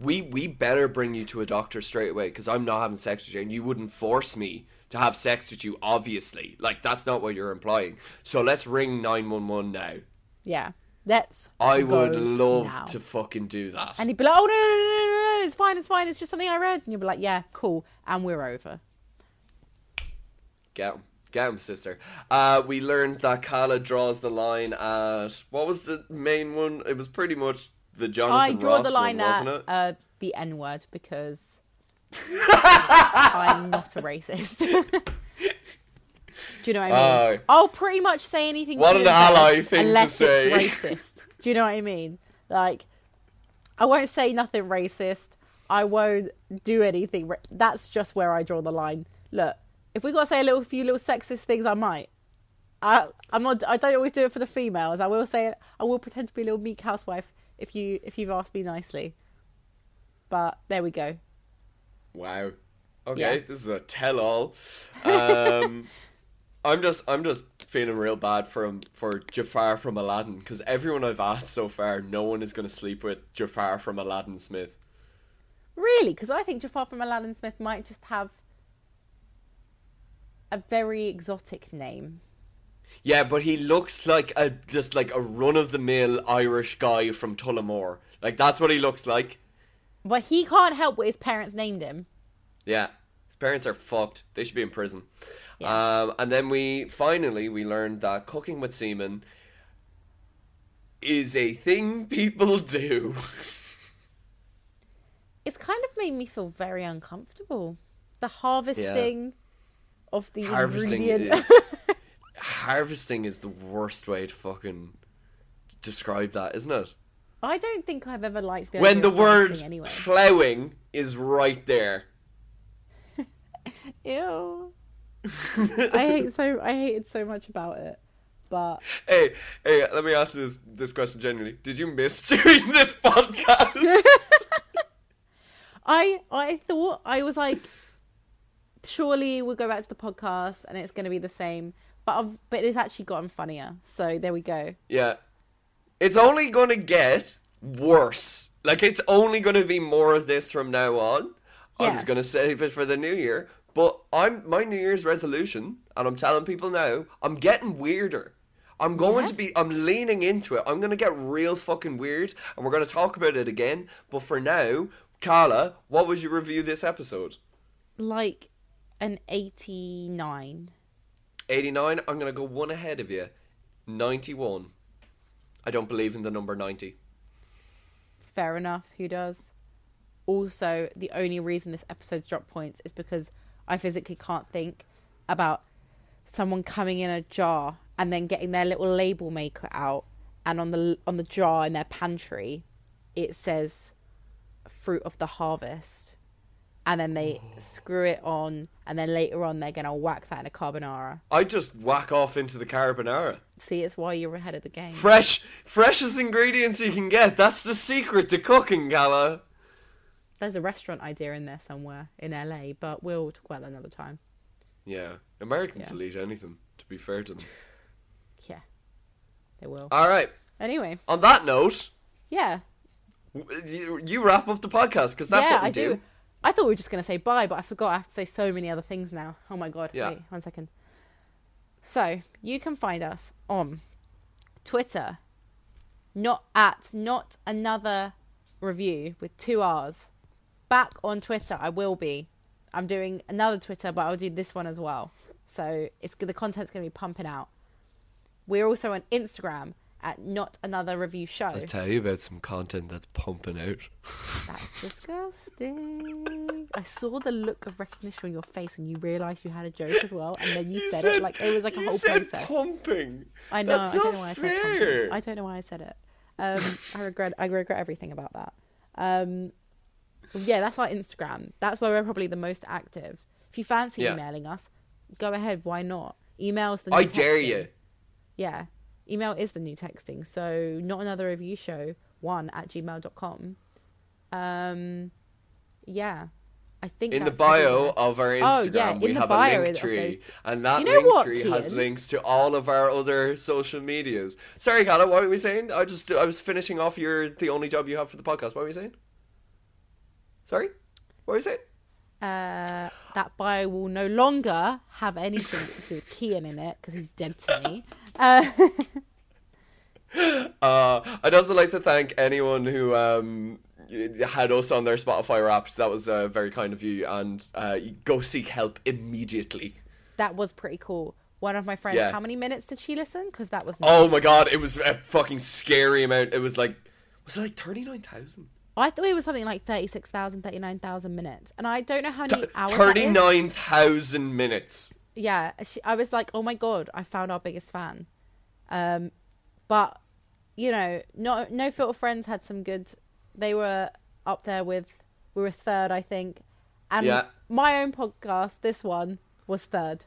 We we better bring you to a doctor straight away because I'm not having sex with you, and you wouldn't force me to have sex with you. Obviously, like that's not what you're implying. So let's ring nine one one now. Yeah. Let's I would love now. to fucking do that. And he'd be like, "Oh no, no, no, no, no, no, it's fine, it's fine. It's just something I read." And you'd be like, "Yeah, cool." And we're over. Get him. Get him, sister. Uh, we learned that Carla draws the line at. What was the main one? It was pretty much the Jonathan I draw Ross the line one, at wasn't it? uh, the N word because I'm not a racist. Do you know what I mean? Aye. I'll pretty much say anything. What to an ally thing to unless say. it's racist. Do you know what I mean? Like, I won't say nothing racist. I won't do anything. Ra- That's just where I draw the line. Look, if we got to say a little few little sexist things, I might. I I'm not. I don't always do it for the females. I will say it. I will pretend to be a little meek housewife if you if you've asked me nicely. But there we go. Wow. Okay, Yeah. this is a tell-all. Um, I'm just, I'm just feeling real bad for him for Jafar from Aladdin because everyone I've asked so far, no one is going to sleep with Jafar from Aladdin Smith. Really, because I think Jafar from Aladdin Smith might just have a very exotic name. Yeah, but he looks like a just like a run-of-the-mill Irish guy from Tullamore. Like that's what he looks like. But he can't help what his parents named him. Yeah, his parents are fucked. They should be in prison. Yeah. Um, and then we finally we learned that cooking with semen is a thing people do. It's kind of made me feel very uncomfortable. The harvesting of the harvesting ingredient. is harvesting is the worst way to fucking describe that, isn't it? I don't think I've ever liked the when the word anyway. plowing is right there. Ew. I hate so I hated so much about it. But Hey, hey, let me ask this this question genuinely. Did you miss doing this podcast? I I thought I was like, surely we'll go back to the podcast and it's going to be the same. But I've, but it's actually gotten funnier. So there we go. yeah. It's only gonna get worse. Like it's only gonna be more of this from now on. I'm just gonna save it for the new year, but I'm my New Year's resolution, and I'm telling people now, I'm getting weirder. I'm going Yeah. to be. I'm leaning into it. I'm gonna get real fucking weird, and we're gonna talk about it again. But for now, Carla, what would you review this episode? Like an 89. 89. I'm gonna go one ahead of you. 91. I don't believe in the number 90. Fair enough. Who does? Also, the only reason this episode's drop points is because I physically can't think about someone coming in a jar and then getting their little label maker out, and on the on the jar in their pantry, it says "fruit of the harvest," and then they oh. screw it on, and then later on they're gonna whack that in a carbonara. I just whack off into the carbonara. See, it's why you're ahead of the game. Fresh, freshest ingredients you can get. That's the secret to cooking, Carla. There's a restaurant idea in there somewhere in LA, but we'll talk about that another time. Yeah, Americans Yeah. will eat anything. To be fair to them. Yeah, they will. All right. Anyway, On that note, yeah, you, wrap up the podcast because that's yeah, what we I do. I thought we were just gonna say bye, but I forgot. I have to say so many other things now. Oh my god! Yeah. Wait one second. So you can find us on Twitter, not at not another review with two R's. Back on Twitter, I will be. I'm doing another Twitter, but I'll do this one as well. So it's the content's gonna be pumping out. We're also on Instagram at not another review show. I'll tell you about some content that's pumping out. That's disgusting. I saw the look of recognition on your face when you realised you had a joke as well, and then you, said, it like it was like a you whole said process. pumping. I know. That's I don't know why I said fair. pumping. I don't know why I said it. Um, I regret. I regret everything about that. Um, yeah, that's our Instagram. That's where we're probably the most active. If you fancy Yeah. emailing us, go ahead. Why not? Email's the. New I dare you. Yeah. Email is the new texting. So not another review show one at gmail.com. Um yeah. I think In the bio everywhere. of our Oh, Instagram, yeah, we have bio a link tree, and that You know link what, tree has links to all of our other social medias. Sorry, Carla, what were we saying? I just I was finishing off your the only job you have for the podcast. What were you saying? Sorry, what you saying? uh, that bio will no longer have anything to do with Kian in it because he's dead to me. Uh, Uh, I'd also like to thank anyone who um, had us on their Spotify Wrapped. That was uh, very kind of you, and uh, you go seek help immediately. that was pretty cool. One of my friends, Yeah. how many minutes did she listen? Because that was Oh my god, it was a fucking scary amount. It was like, was it like thirty nine thousand? I thought it was something like 36,000, 39,000 minutes. And I don't know how many hours. that is. Thirty nine thousand minutes. yeah she, i was like oh my god i found our biggest fan um but you know no no filter friends had some good they were up there with we were third i think and Yeah. my own podcast this one was third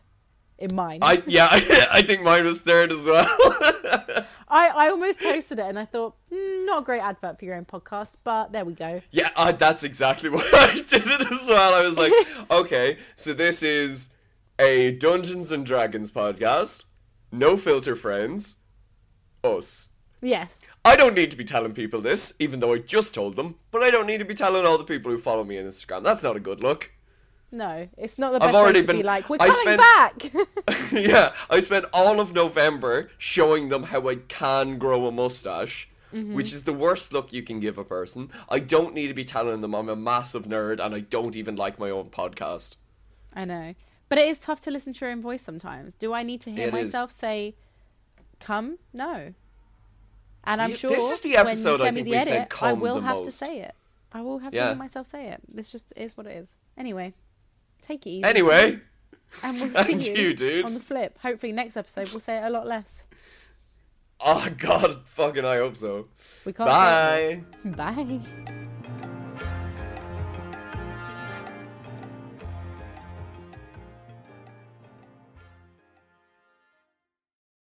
in mine I yeah, I, think mine was third as well. I, I almost posted it and i thought mm, not a great advert for your own podcast but there we go yeah, uh, that's exactly what I did it as well. I was like, okay, so this is a Dungeons and Dragons podcast, no filter friends, us. yes I don't need to be telling people this, even though I just told them, but I don't need to be telling all the people who follow me on Instagram. That's not a good look. No it's not the best I've best way already to been- be like we're I coming spent- back yeah, I spent all of November showing them how I can grow a mustache, Mm-hmm. which is the worst look you can give a person. I don't need to be telling them I'm a massive nerd and I don't even like my own podcast. I know. But it is tough to listen to your own voice sometimes. Do I need to hear It is. myself say, come? No. And I'm Yeah, sure this is the when episode you I send me the edit, I will have to say it. I will have to hear myself say it. This just is what it is. Anyway, take it easy. Anyway, and we'll see and you, you, dude. on the flip. Hopefully, next episode we'll say it a lot less. oh god, fucking I hope so. We can't. Bye. Bye.